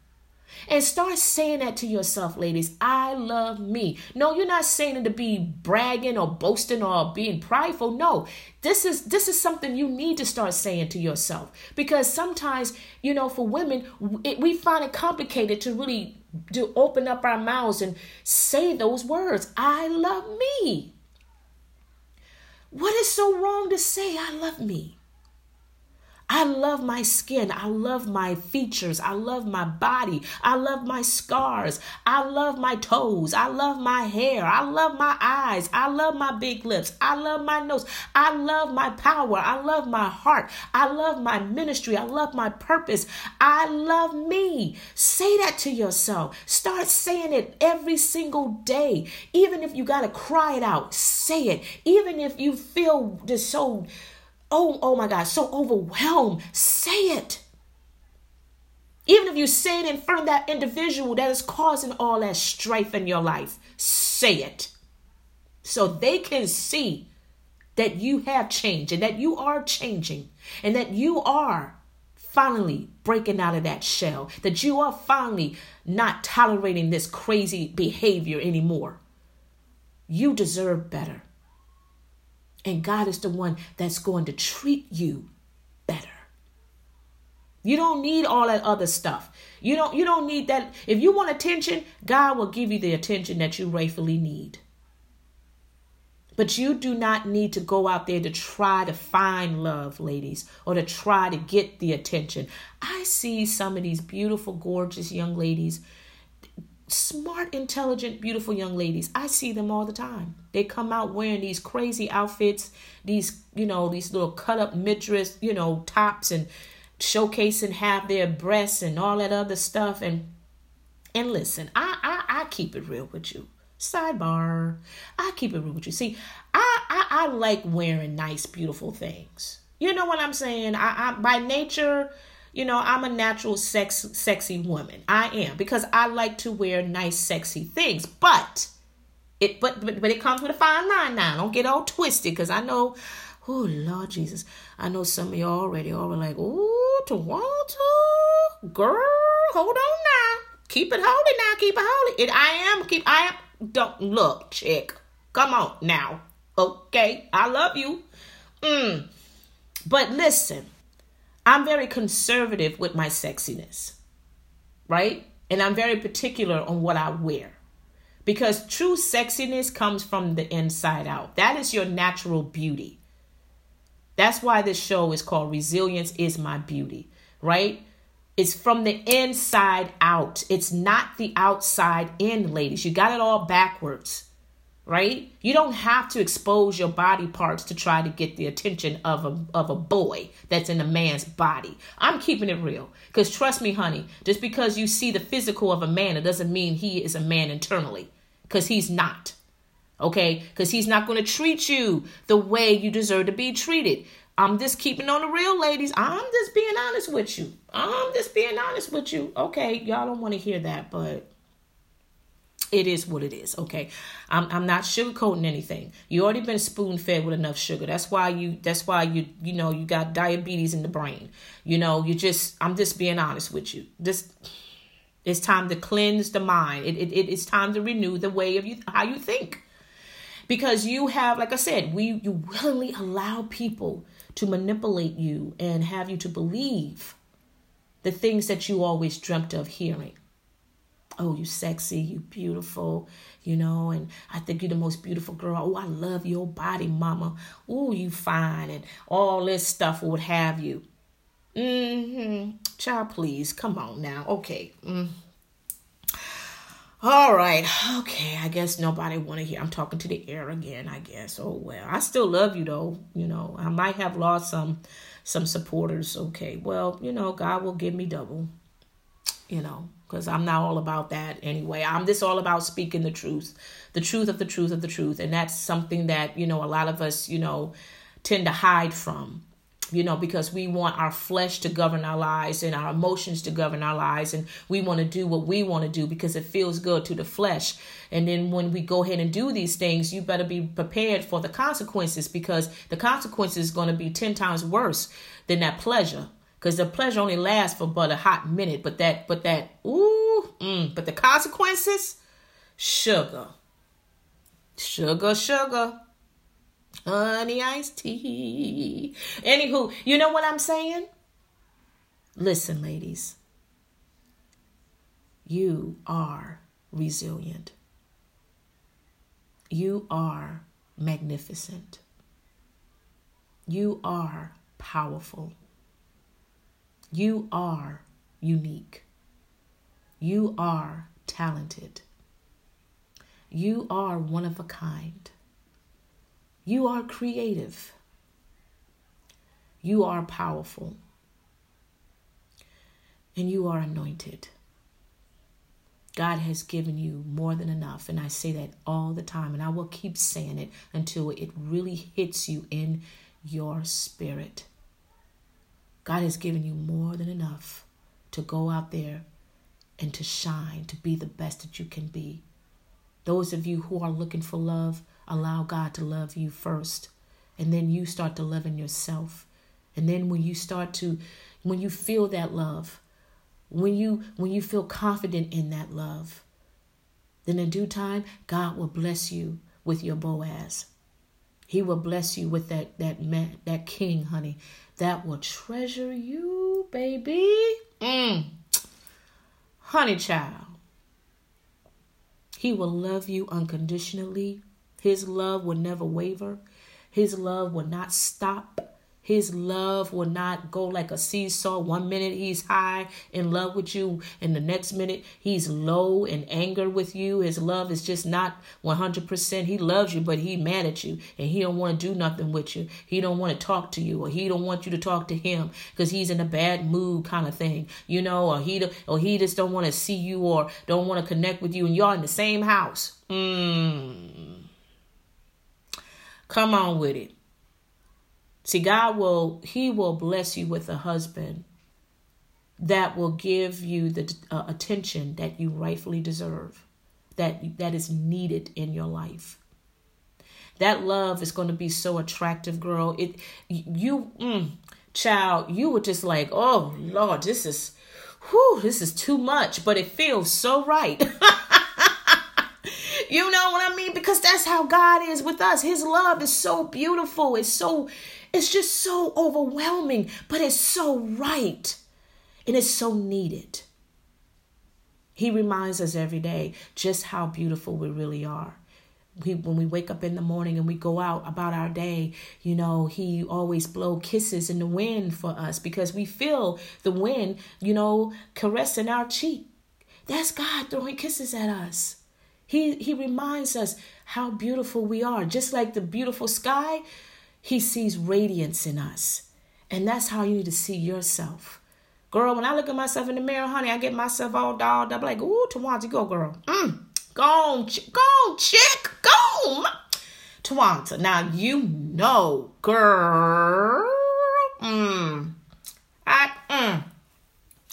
And start saying that to yourself, ladies. I love me. No, you're not saying it to be bragging or boasting or being prideful. No. This is this is something you need to start saying to yourself because sometimes, you know, for women, it, we find it complicated to really to open up our mouths and say those words. I love me. What is so wrong to say I love me? I love my skin. I love my features. I love my body. I love my scars. I love my toes. I love my hair. I love my eyes. I love my big lips. I love my nose. I love my power. I love my heart. I love my ministry. I love my purpose. I love me. Say that to yourself. Start saying it every single day. Even if you got to cry it out, say it. Even if you feel just so oh, oh my God, so overwhelmed, say it. Even if you say it in front of that individual that is causing all that strife in your life, say it. So they can see that you have changed and that you are changing and that you are finally breaking out of that shell, that you are finally not tolerating this crazy behavior anymore. You deserve better. And God is the one that's going to treat you better. You don't need all that other stuff. You don't you don't need that. If you want attention, God will give you the attention that you rightfully need. But you do not need to go out there to try to find love, ladies, or to try to get the attention. I see some of these beautiful, gorgeous young ladies smart, intelligent, beautiful young ladies. I see them all the time. They come out wearing these crazy outfits, these, you know, these little cut up midriff, you know, tops and showcasing half their breasts and all that other stuff. And and listen, I I, I keep it real with you. Sidebar. I keep it real with you. See, I, I, I like wearing nice, beautiful things. You know what I'm saying? I, I by nature, you know, I'm a natural sex sexy woman. I am because I like to wear nice sexy things. But it but but, but it comes with a fine line now. Don't get all twisted because I know oh Lord Jesus. I know some of y'all already are like, oh Twonta girl, hold on now. Keep it holy now, keep it holy. It I am keep I am don't look, chick. Come on now. Okay, I love you. Mm. But listen, I'm very conservative with my sexiness, right? And I'm very particular on what I wear. Because true sexiness comes from the inside out. That is your natural beauty. That's why this show is called Resilience is My Beauty, right? It's from the inside out. It's not the outside in, ladies. You got it all backwards right? You don't have to expose your body parts to try to get the attention of a, of a boy that's in a man's body. I'm keeping it real. Because trust me, honey, just because you see the physical of a man, it doesn't mean he is a man internally. Because he's not. Okay? Because he's not going to treat you the way you deserve to be treated. I'm just keeping on the real, ladies. I'm just being honest with you. I'm just being honest with you. Okay, y'all don't want to hear that, but it is what it is okay? I'm, I'm not sugarcoating anything. You already been spoon fed with enough sugar. That's why you that's why you you know you got diabetes in the brain. You know you just i'm just being honest with you. Just it's time to cleanse the mind. It, it, it's time to renew the way of you how you think. Because you have like i said we you willingly allow people to manipulate you and have you to believe the things that you always dreamt of hearing oh, you sexy, you beautiful, you know, and I think you're the most beautiful girl. Oh, I love your body, mama. Oh, you fine, and all this stuff would have you. Mm-hmm. Child, please, come on now. Okay. Mm. All right. Okay. I guess nobody want to hear. I'm talking to the air again. I guess. Oh well. I still love you though. You know. I might have lost some some supporters. Okay. Well, you know, God will give me double. You know because I'm not all about that anyway. I'm just all about speaking the truth, the truth of the truth of the truth. And that's something that, you know, a lot of us, you know, tend to hide from, you know, because we want our flesh to govern our lives and our emotions to govern our lives. And we want to do what we want to do because it feels good to the flesh. And then when we go ahead and do these things, you better be prepared for the consequences because the consequences is going to be 10 times worse than that pleasure because the pleasure only lasts for but a hot minute. But that, but that, ooh, mm, but the consequences, sugar, sugar, sugar, honey iced tea. Anywho, you know what I'm saying? Listen, ladies, you are resilient. You are magnificent. You are powerful. You are unique. You are talented. You are one of a kind. You are creative. You are powerful. And you are anointed. God has given you more than enough. And I say that all the time. And I will keep saying it until it really hits you in your spirit. God has given you more than enough to go out there and to shine, to be the best that you can be. Those of you who are looking for love, allow God to love you first. And then you start to love in yourself. And then when you start to, when you feel that love, when you when you feel confident in that love, then in due time, God will bless you with your Boaz. He will bless you with that that man, that king, honey, that will treasure you, baby. Mm. Honey child. He will love you unconditionally. His love will never waver. His love will not stop. His love will not go like a seesaw. One minute he's high in love with you, and the next minute he's low in anger with you. His love is just not 100%. He loves you, but he mad at you, and he don't want to do nothing with you. He don't want to talk to you, or he don't want you to talk to him because he's in a bad mood kind of thing, you know, or he or he just don't want to see you or don't want to connect with you, and y'all in the same house. Mm. Come on with it. See, God will, He will bless you with a husband that will give you the uh, attention that you rightfully deserve, that, that is needed in your life. That love is going to be so attractive, girl. It, you, mm, child, you were just like, oh Lord, this is, whew, this is too much, but it feels so right. *laughs* you know what I mean? mean? Because that's how God is with us. His love is so beautiful. It's so, it's just so overwhelming, but it's so right. And it's so needed. He reminds us every day just how beautiful we really are. We, when we wake up in the morning and we go out about our day, you know, he always blow kisses in the wind for us because we feel the wind, you know, caressing our cheek. That's God throwing kisses at us. He he reminds us how beautiful we are. Just like the beautiful sky, he sees radiance in us. And that's how you need to see yourself. Girl, when I look at myself in the mirror, honey, I get myself all dolled up like, ooh, Twonta, go, girl. Mm, go on, ch- go on, chick, go on. Twonta, now you know, girl. Mm, I, mm.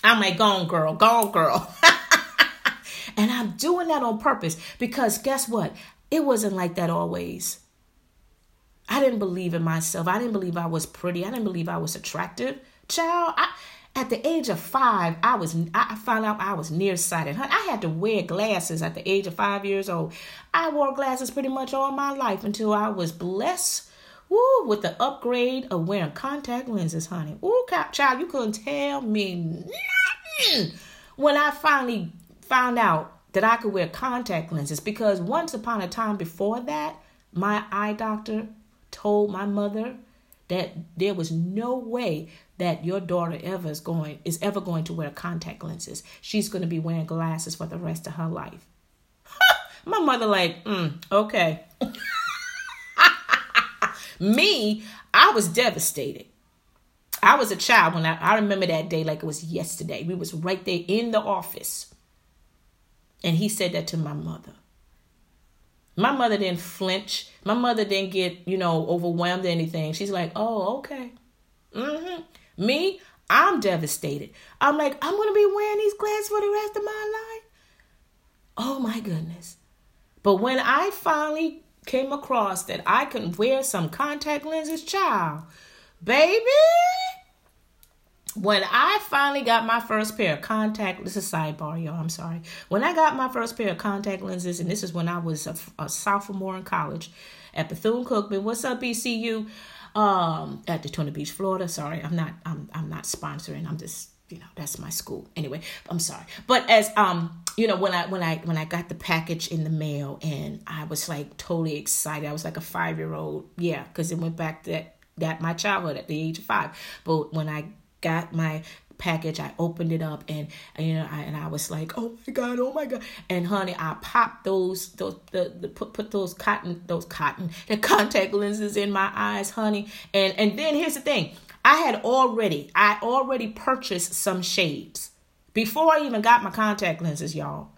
I'm like, go on, girl, go on, girl. *laughs* and I'm doing that on purpose because guess what? It wasn't like that always. I didn't believe in myself. I didn't believe I was pretty. I didn't believe I was attractive. Child, I at the age of five, I was I found out I was nearsighted. I had to wear glasses at the age of five years old. I wore glasses pretty much all my life until I was blessed woo, with the upgrade of wearing contact lenses, honey. Ooh, child, you couldn't tell me nothing when I finally found out that I could wear contact lenses because once upon a time before that, my eye doctor told my mother that there was no way that your daughter ever is going is ever going to wear contact lenses. She's going to be wearing glasses for the rest of her life. *laughs* My mother like, mm, okay. *laughs* Me, I was devastated. I was a child when I, I remember that day like it was yesterday. We was right there in the office. And he said that to my mother. My mother didn't flinch. My mother didn't get, you know, overwhelmed or anything. She's like, oh, okay. Mm-hmm. Me, I'm devastated. I'm like, I'm going to be wearing these glasses for the rest of my life. Oh my goodness. But when I finally came across that I can wear some contact lenses, child, baby, when I finally got my first pair of contact, this is sidebar, y'all. I'm sorry. When I got my first pair of contact lenses, and this is when I was a, a sophomore in college at Bethune Cookman. What's up, BCU? um, at Daytona Beach, Florida. Sorry, I'm not I'm I'm not sponsoring. I'm just you know that's my school anyway. I'm sorry, but as um you know when I when I when I got the package in the mail and I was like totally excited. I was like a five year old, yeah, because it went back to that that my childhood at the age of five. But when I got my package. I opened it up and you know, I, and I was like, oh my god, oh my god. And honey, I popped those those the, the put put those cotton those cotton *laughs* the contact lenses in my eyes, honey. And and then here's the thing. I had already I already purchased some shades before I even got my contact lenses, y'all.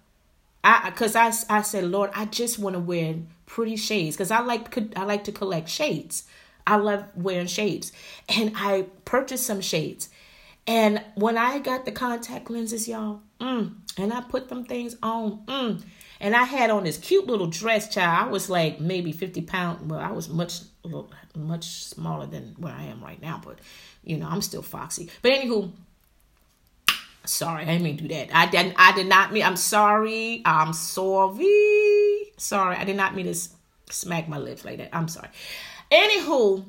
I cuz I I said, "Lord, I just want to wear pretty shades cuz I like could, I like to collect shades. I love wearing shades." And I purchased some shades. And when I got the contact lenses, y'all, mm, and I put them things on, mm, and I had on this cute little dress, child. I was like maybe 50 pounds. Well, I was much, much smaller than where I am right now, but you know, I'm still foxy. But anywho, sorry, I didn't mean do that. I didn't, I did not mean, I'm sorry. I'm sorry. Sorry, I did not mean to smack my lips like that. I'm sorry. Anywho,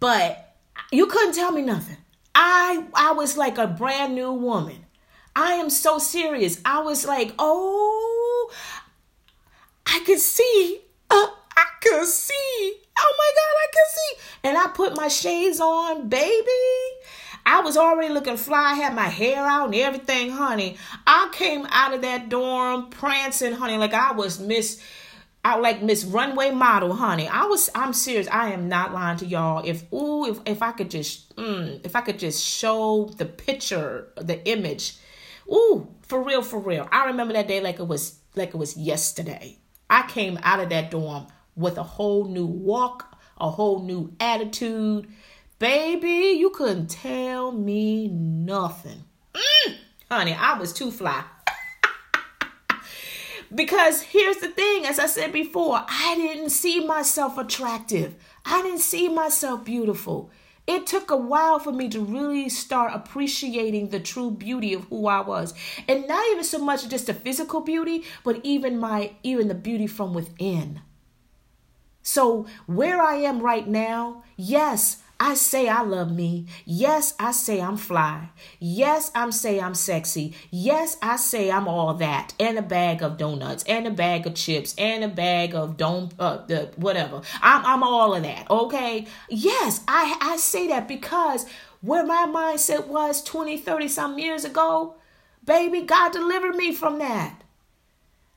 but you couldn't tell me nothing. I I was like a brand new woman. I am so serious. I was like, oh, I could see. Uh, I could see. Oh my God, I could see. And I put my shades on, baby. I was already looking fly, I had my hair out and everything, honey. I came out of that dorm prancing, honey, like I was Miss I like Miss Runway Model, honey. I was I'm serious. I am not lying to y'all. If ooh, if if I could just mm, if I could just show the picture, the image. Ooh, for real, for real. I remember that day like it was like it was yesterday. I came out of that dorm with a whole new walk, a whole new attitude. Baby, you couldn't tell me nothing. Mm, honey, I was too fly. Because here's the thing, as I said before, I didn't see myself attractive. I didn't see myself beautiful. It took a while for me to really start appreciating the true beauty of who I was. And not even so much just the physical beauty, but even my even the beauty from within. So, where I am right now, yes, I say I love me. Yes, I say I'm fly. Yes, I'm say I'm sexy. Yes, I say I'm all that and a bag of donuts and a bag of chips and a bag of don't uh, the whatever. I'm I'm all of that. Okay? Yes, I I say that because where my mindset was 20, 30 some years ago, baby, God delivered me from that.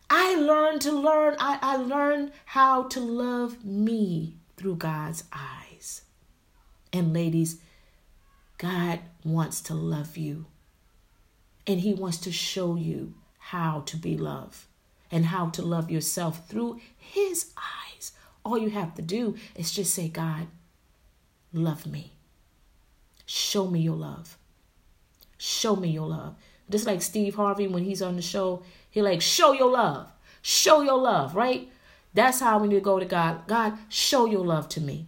I learned to learn I I learned how to love me through God's eyes. And ladies, God wants to love you. And He wants to show you how to be loved and how to love yourself through His eyes. All you have to do is just say, God, love me. Show me your love. Show me your love. Just like Steve Harvey when he's on the show, he like, show your love. Show your love, right? That's how we need to go to God. God, show your love to me.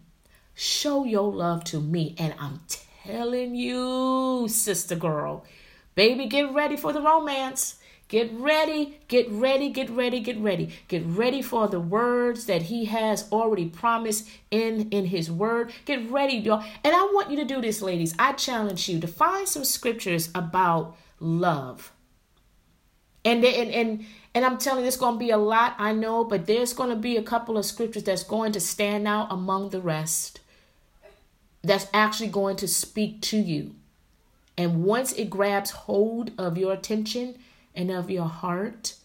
Show your love to me. And I'm telling you, sister girl, baby, get ready for the romance. Get ready, get ready, get ready, get ready. Get ready for the words that he has already promised in in his word. Get ready, y'all. And I want you to do this, ladies. I challenge you to find some scriptures about love. And and and and I'm telling you, it's going to be a lot, I know, but there's going to be a couple of scriptures that's going to stand out among the rest that's actually going to speak to you. And once it grabs hold of your attention and of your heart,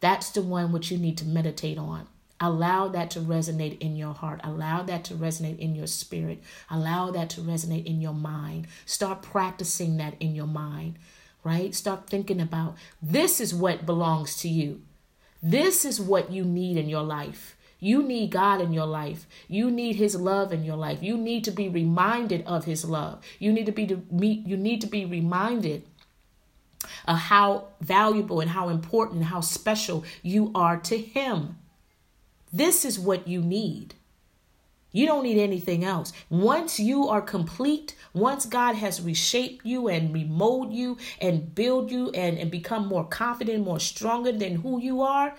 that's the one which you need to meditate on. Allow that to resonate in your heart. Allow that to resonate in your spirit. Allow that to resonate in your mind. Start practicing that in your mind, right? Start thinking about this is what belongs to you. This is what you need in your life. You need God in your life. You need his love in your life. You need to be reminded of his love. You need to be to meet you need to be reminded of how valuable and how important and how special you are to him. This is what you need. You don't need anything else. Once you are complete, once God has reshaped you and remold you and build you and, and become more confident, more stronger than who you are,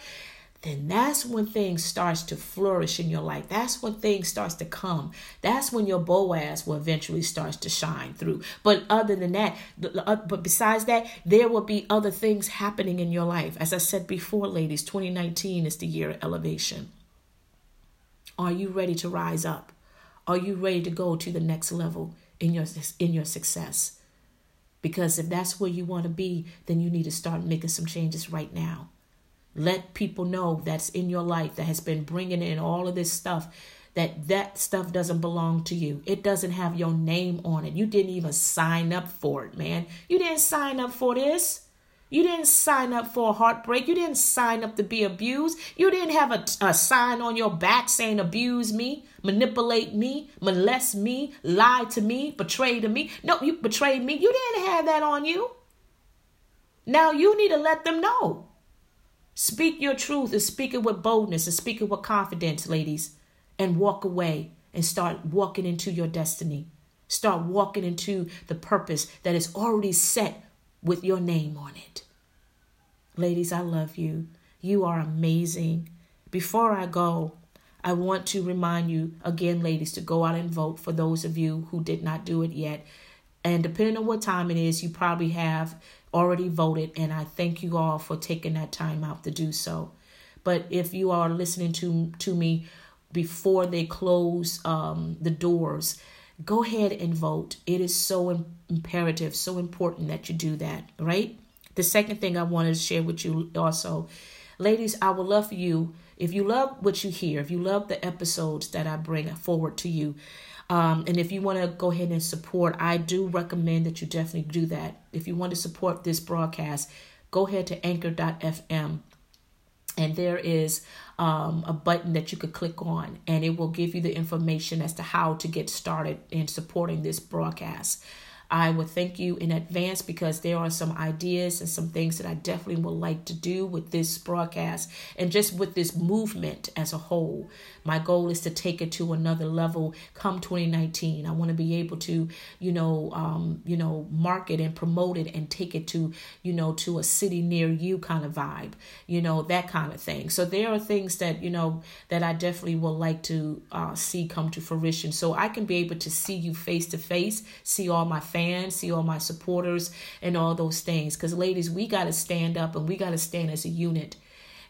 then that's when things starts to flourish in your life. That's when things starts to come. That's when your Boaz will eventually starts to shine through. But other than that, uh, but besides that, there will be other things happening in your life. As I said before, ladies, 2019 is the year of elevation. Are you ready to rise up? Are you ready to go to the next level in your in your success? Because if that's where you want to be, then you need to start making some changes right now. Let people know that's in your life that has been bringing in all of this stuff that that stuff doesn't belong to you. It doesn't have your name on it. You didn't even sign up for it, man. You didn't sign up for this. You didn't sign up for a heartbreak. You didn't sign up to be abused. You didn't have a, a sign on your back saying abuse me, manipulate me, molest me, lie to me, betray to me. No, you betrayed me. You didn't have that on you. Now you need to let them know. Speak your truth and speak it with boldness and speak it with confidence, ladies, and walk away and start walking into your destiny. Start walking into the purpose that is already set with your name on it. Ladies, I love you. You are amazing. Before I go, I want to remind you again, ladies, to go out and vote for those of you who did not do it yet. And depending on what time it is, you probably have already voted, and I thank you all for taking that time out to do so. But if you are listening to to me before they close um, the doors, go ahead and vote. It is so imperative, so important that you do that, right? The second thing I wanted to share with you also, ladies, I would love for you if you love what you hear, if you love the episodes that I bring forward to you, um, and if you want to go ahead and support, I do recommend that you definitely do that. If you want to support this broadcast, go ahead to anchor.fm and there is um, a button that you could click on and it will give you the information as to how to get started in supporting this broadcast I would thank you in advance because there are some ideas and some things that I definitely would like to do with this broadcast and just with this movement as a whole. My goal is to take it to another level come 2019. I want to be able to, you know, um, you know, market and promote it and take it to, you know, to a city near you kind of vibe, you know, that kind of thing. So there are things that, you know, that I definitely would like to uh, see come to fruition. So I can be able to see you face to face, see all my family fans, see all my supporters, and all those things. Because, ladies, we got to stand up and we got to stand as a unit.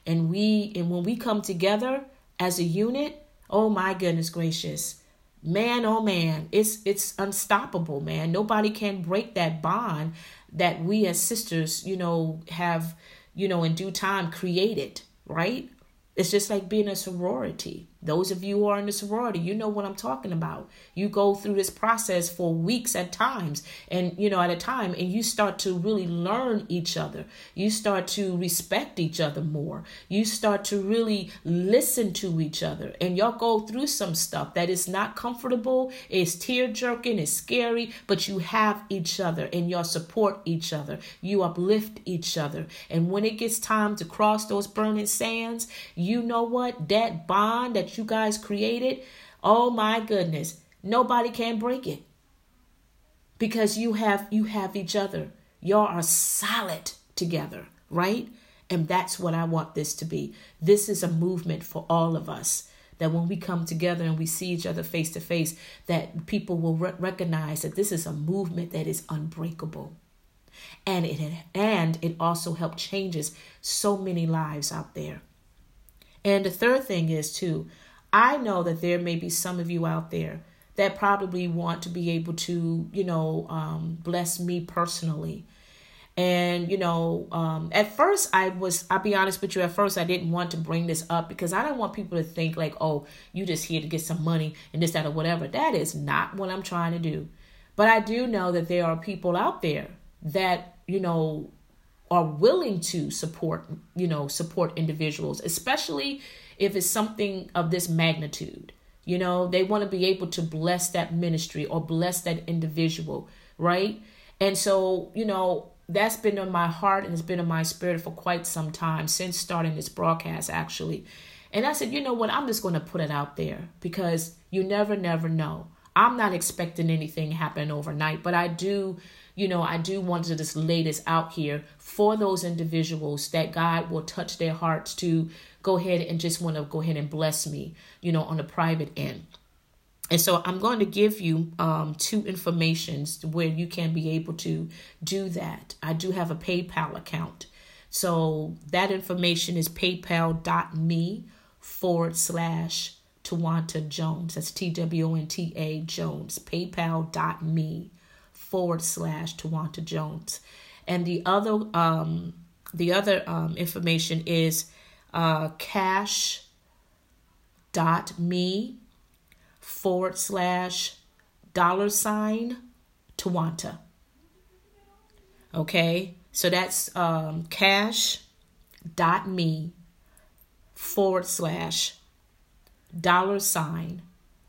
And we, and when we come together as a unit, oh my goodness gracious, man, oh man, it's it's unstoppable, man. Nobody can break that bond that we as sisters, you know, have, you know, in due time created, right? It's just like being a sorority. Those of you who are in the sorority, you know what I'm talking about. You go through this process for weeks at times and, you know, at a time, and you start to really learn each other. You start to respect each other more. You start to really listen to each other. And y'all go through some stuff that is not comfortable, it's tear jerking, it's scary, but you have each other and y'all support each other. You uplift each other. And when it gets time to cross those burning sands, you know what? That bond that you guys created, oh my goodness, nobody can break it. Because you have you have each other. Y'all are solid together, right? And that's what I want this to be. This is a movement for all of us. That when we come together and we see each other face to face, that people will re- recognize that this is a movement that is unbreakable. And it and it also helped changes so many lives out there. And the third thing is too, I know that there may be some of you out there that probably want to be able to, you know, um, bless me personally. And, you know, um, at first I was, I'll be honest with you, at first I didn't want to bring this up because I don't want people to think like, oh, you just here to get some money and this, that, or whatever. That is not what I'm trying to do. But I do know that there are people out there that, you know, are willing to support, you know, support individuals, especially if it's something of this magnitude. You know, they want to be able to bless that ministry or bless that individual, right? And so, you know, that's been on my heart and it's been in my spirit for quite some time since starting this broadcast, actually. And I said, you know what? I'm just going to put it out there because you never, never know. I'm not expecting anything happen overnight, but I do, you know, I do want to just lay this out here for those individuals that God will touch their hearts to go ahead and just want to go ahead and bless me, you know, on the private end. And so I'm going to give you um, two informations where you can be able to do that. I do have a PayPal account. So that information is paypal.me forward slash Twonta Jones. That's T W O N T A Jones. PayPal.me forward slash Twonta Jones. And the other um, the other um, information is uh, cash dot me forward slash dollar sign Twonta. Okay, so that's um, cash dot me forward slash dollar sign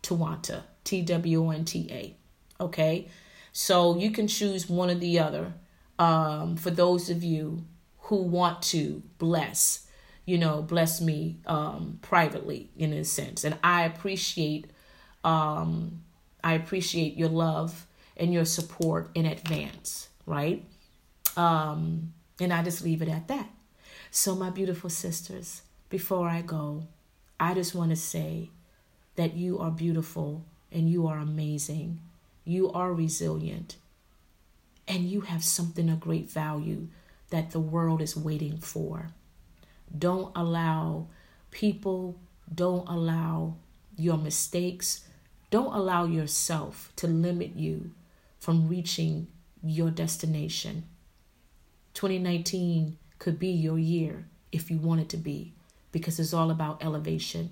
Twonta T W O N T A. Okay, so you can choose one or the other. Um, for those of you who want to bless you know, bless me um, privately in a sense. And I appreciate, um, I appreciate your love and your support in advance, right? Um, and I just leave it at that. So, my beautiful sisters, before I go, I just want to say that you are beautiful and you are amazing. You are resilient and you have something of great value that the world is waiting for. Don't allow people, don't allow your mistakes, don't allow yourself to limit you from reaching your destination. 2019 could be your year if you want it to be because it's all about elevation.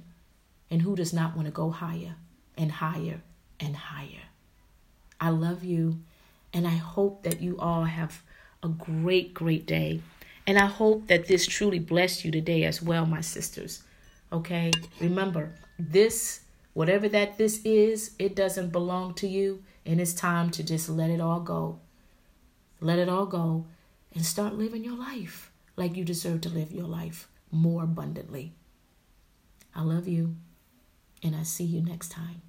And who does not want to go higher and higher and higher? I love you and I hope that you all have a great, great day. And I hope that this truly blessed you today as well, my sisters. Okay? Remember, this Whatever that this is, it doesn't belong to you. And it's time to just let it all go. Let it all go and start living your life like you deserve to live your life more abundantly. I love you, and I see you next time.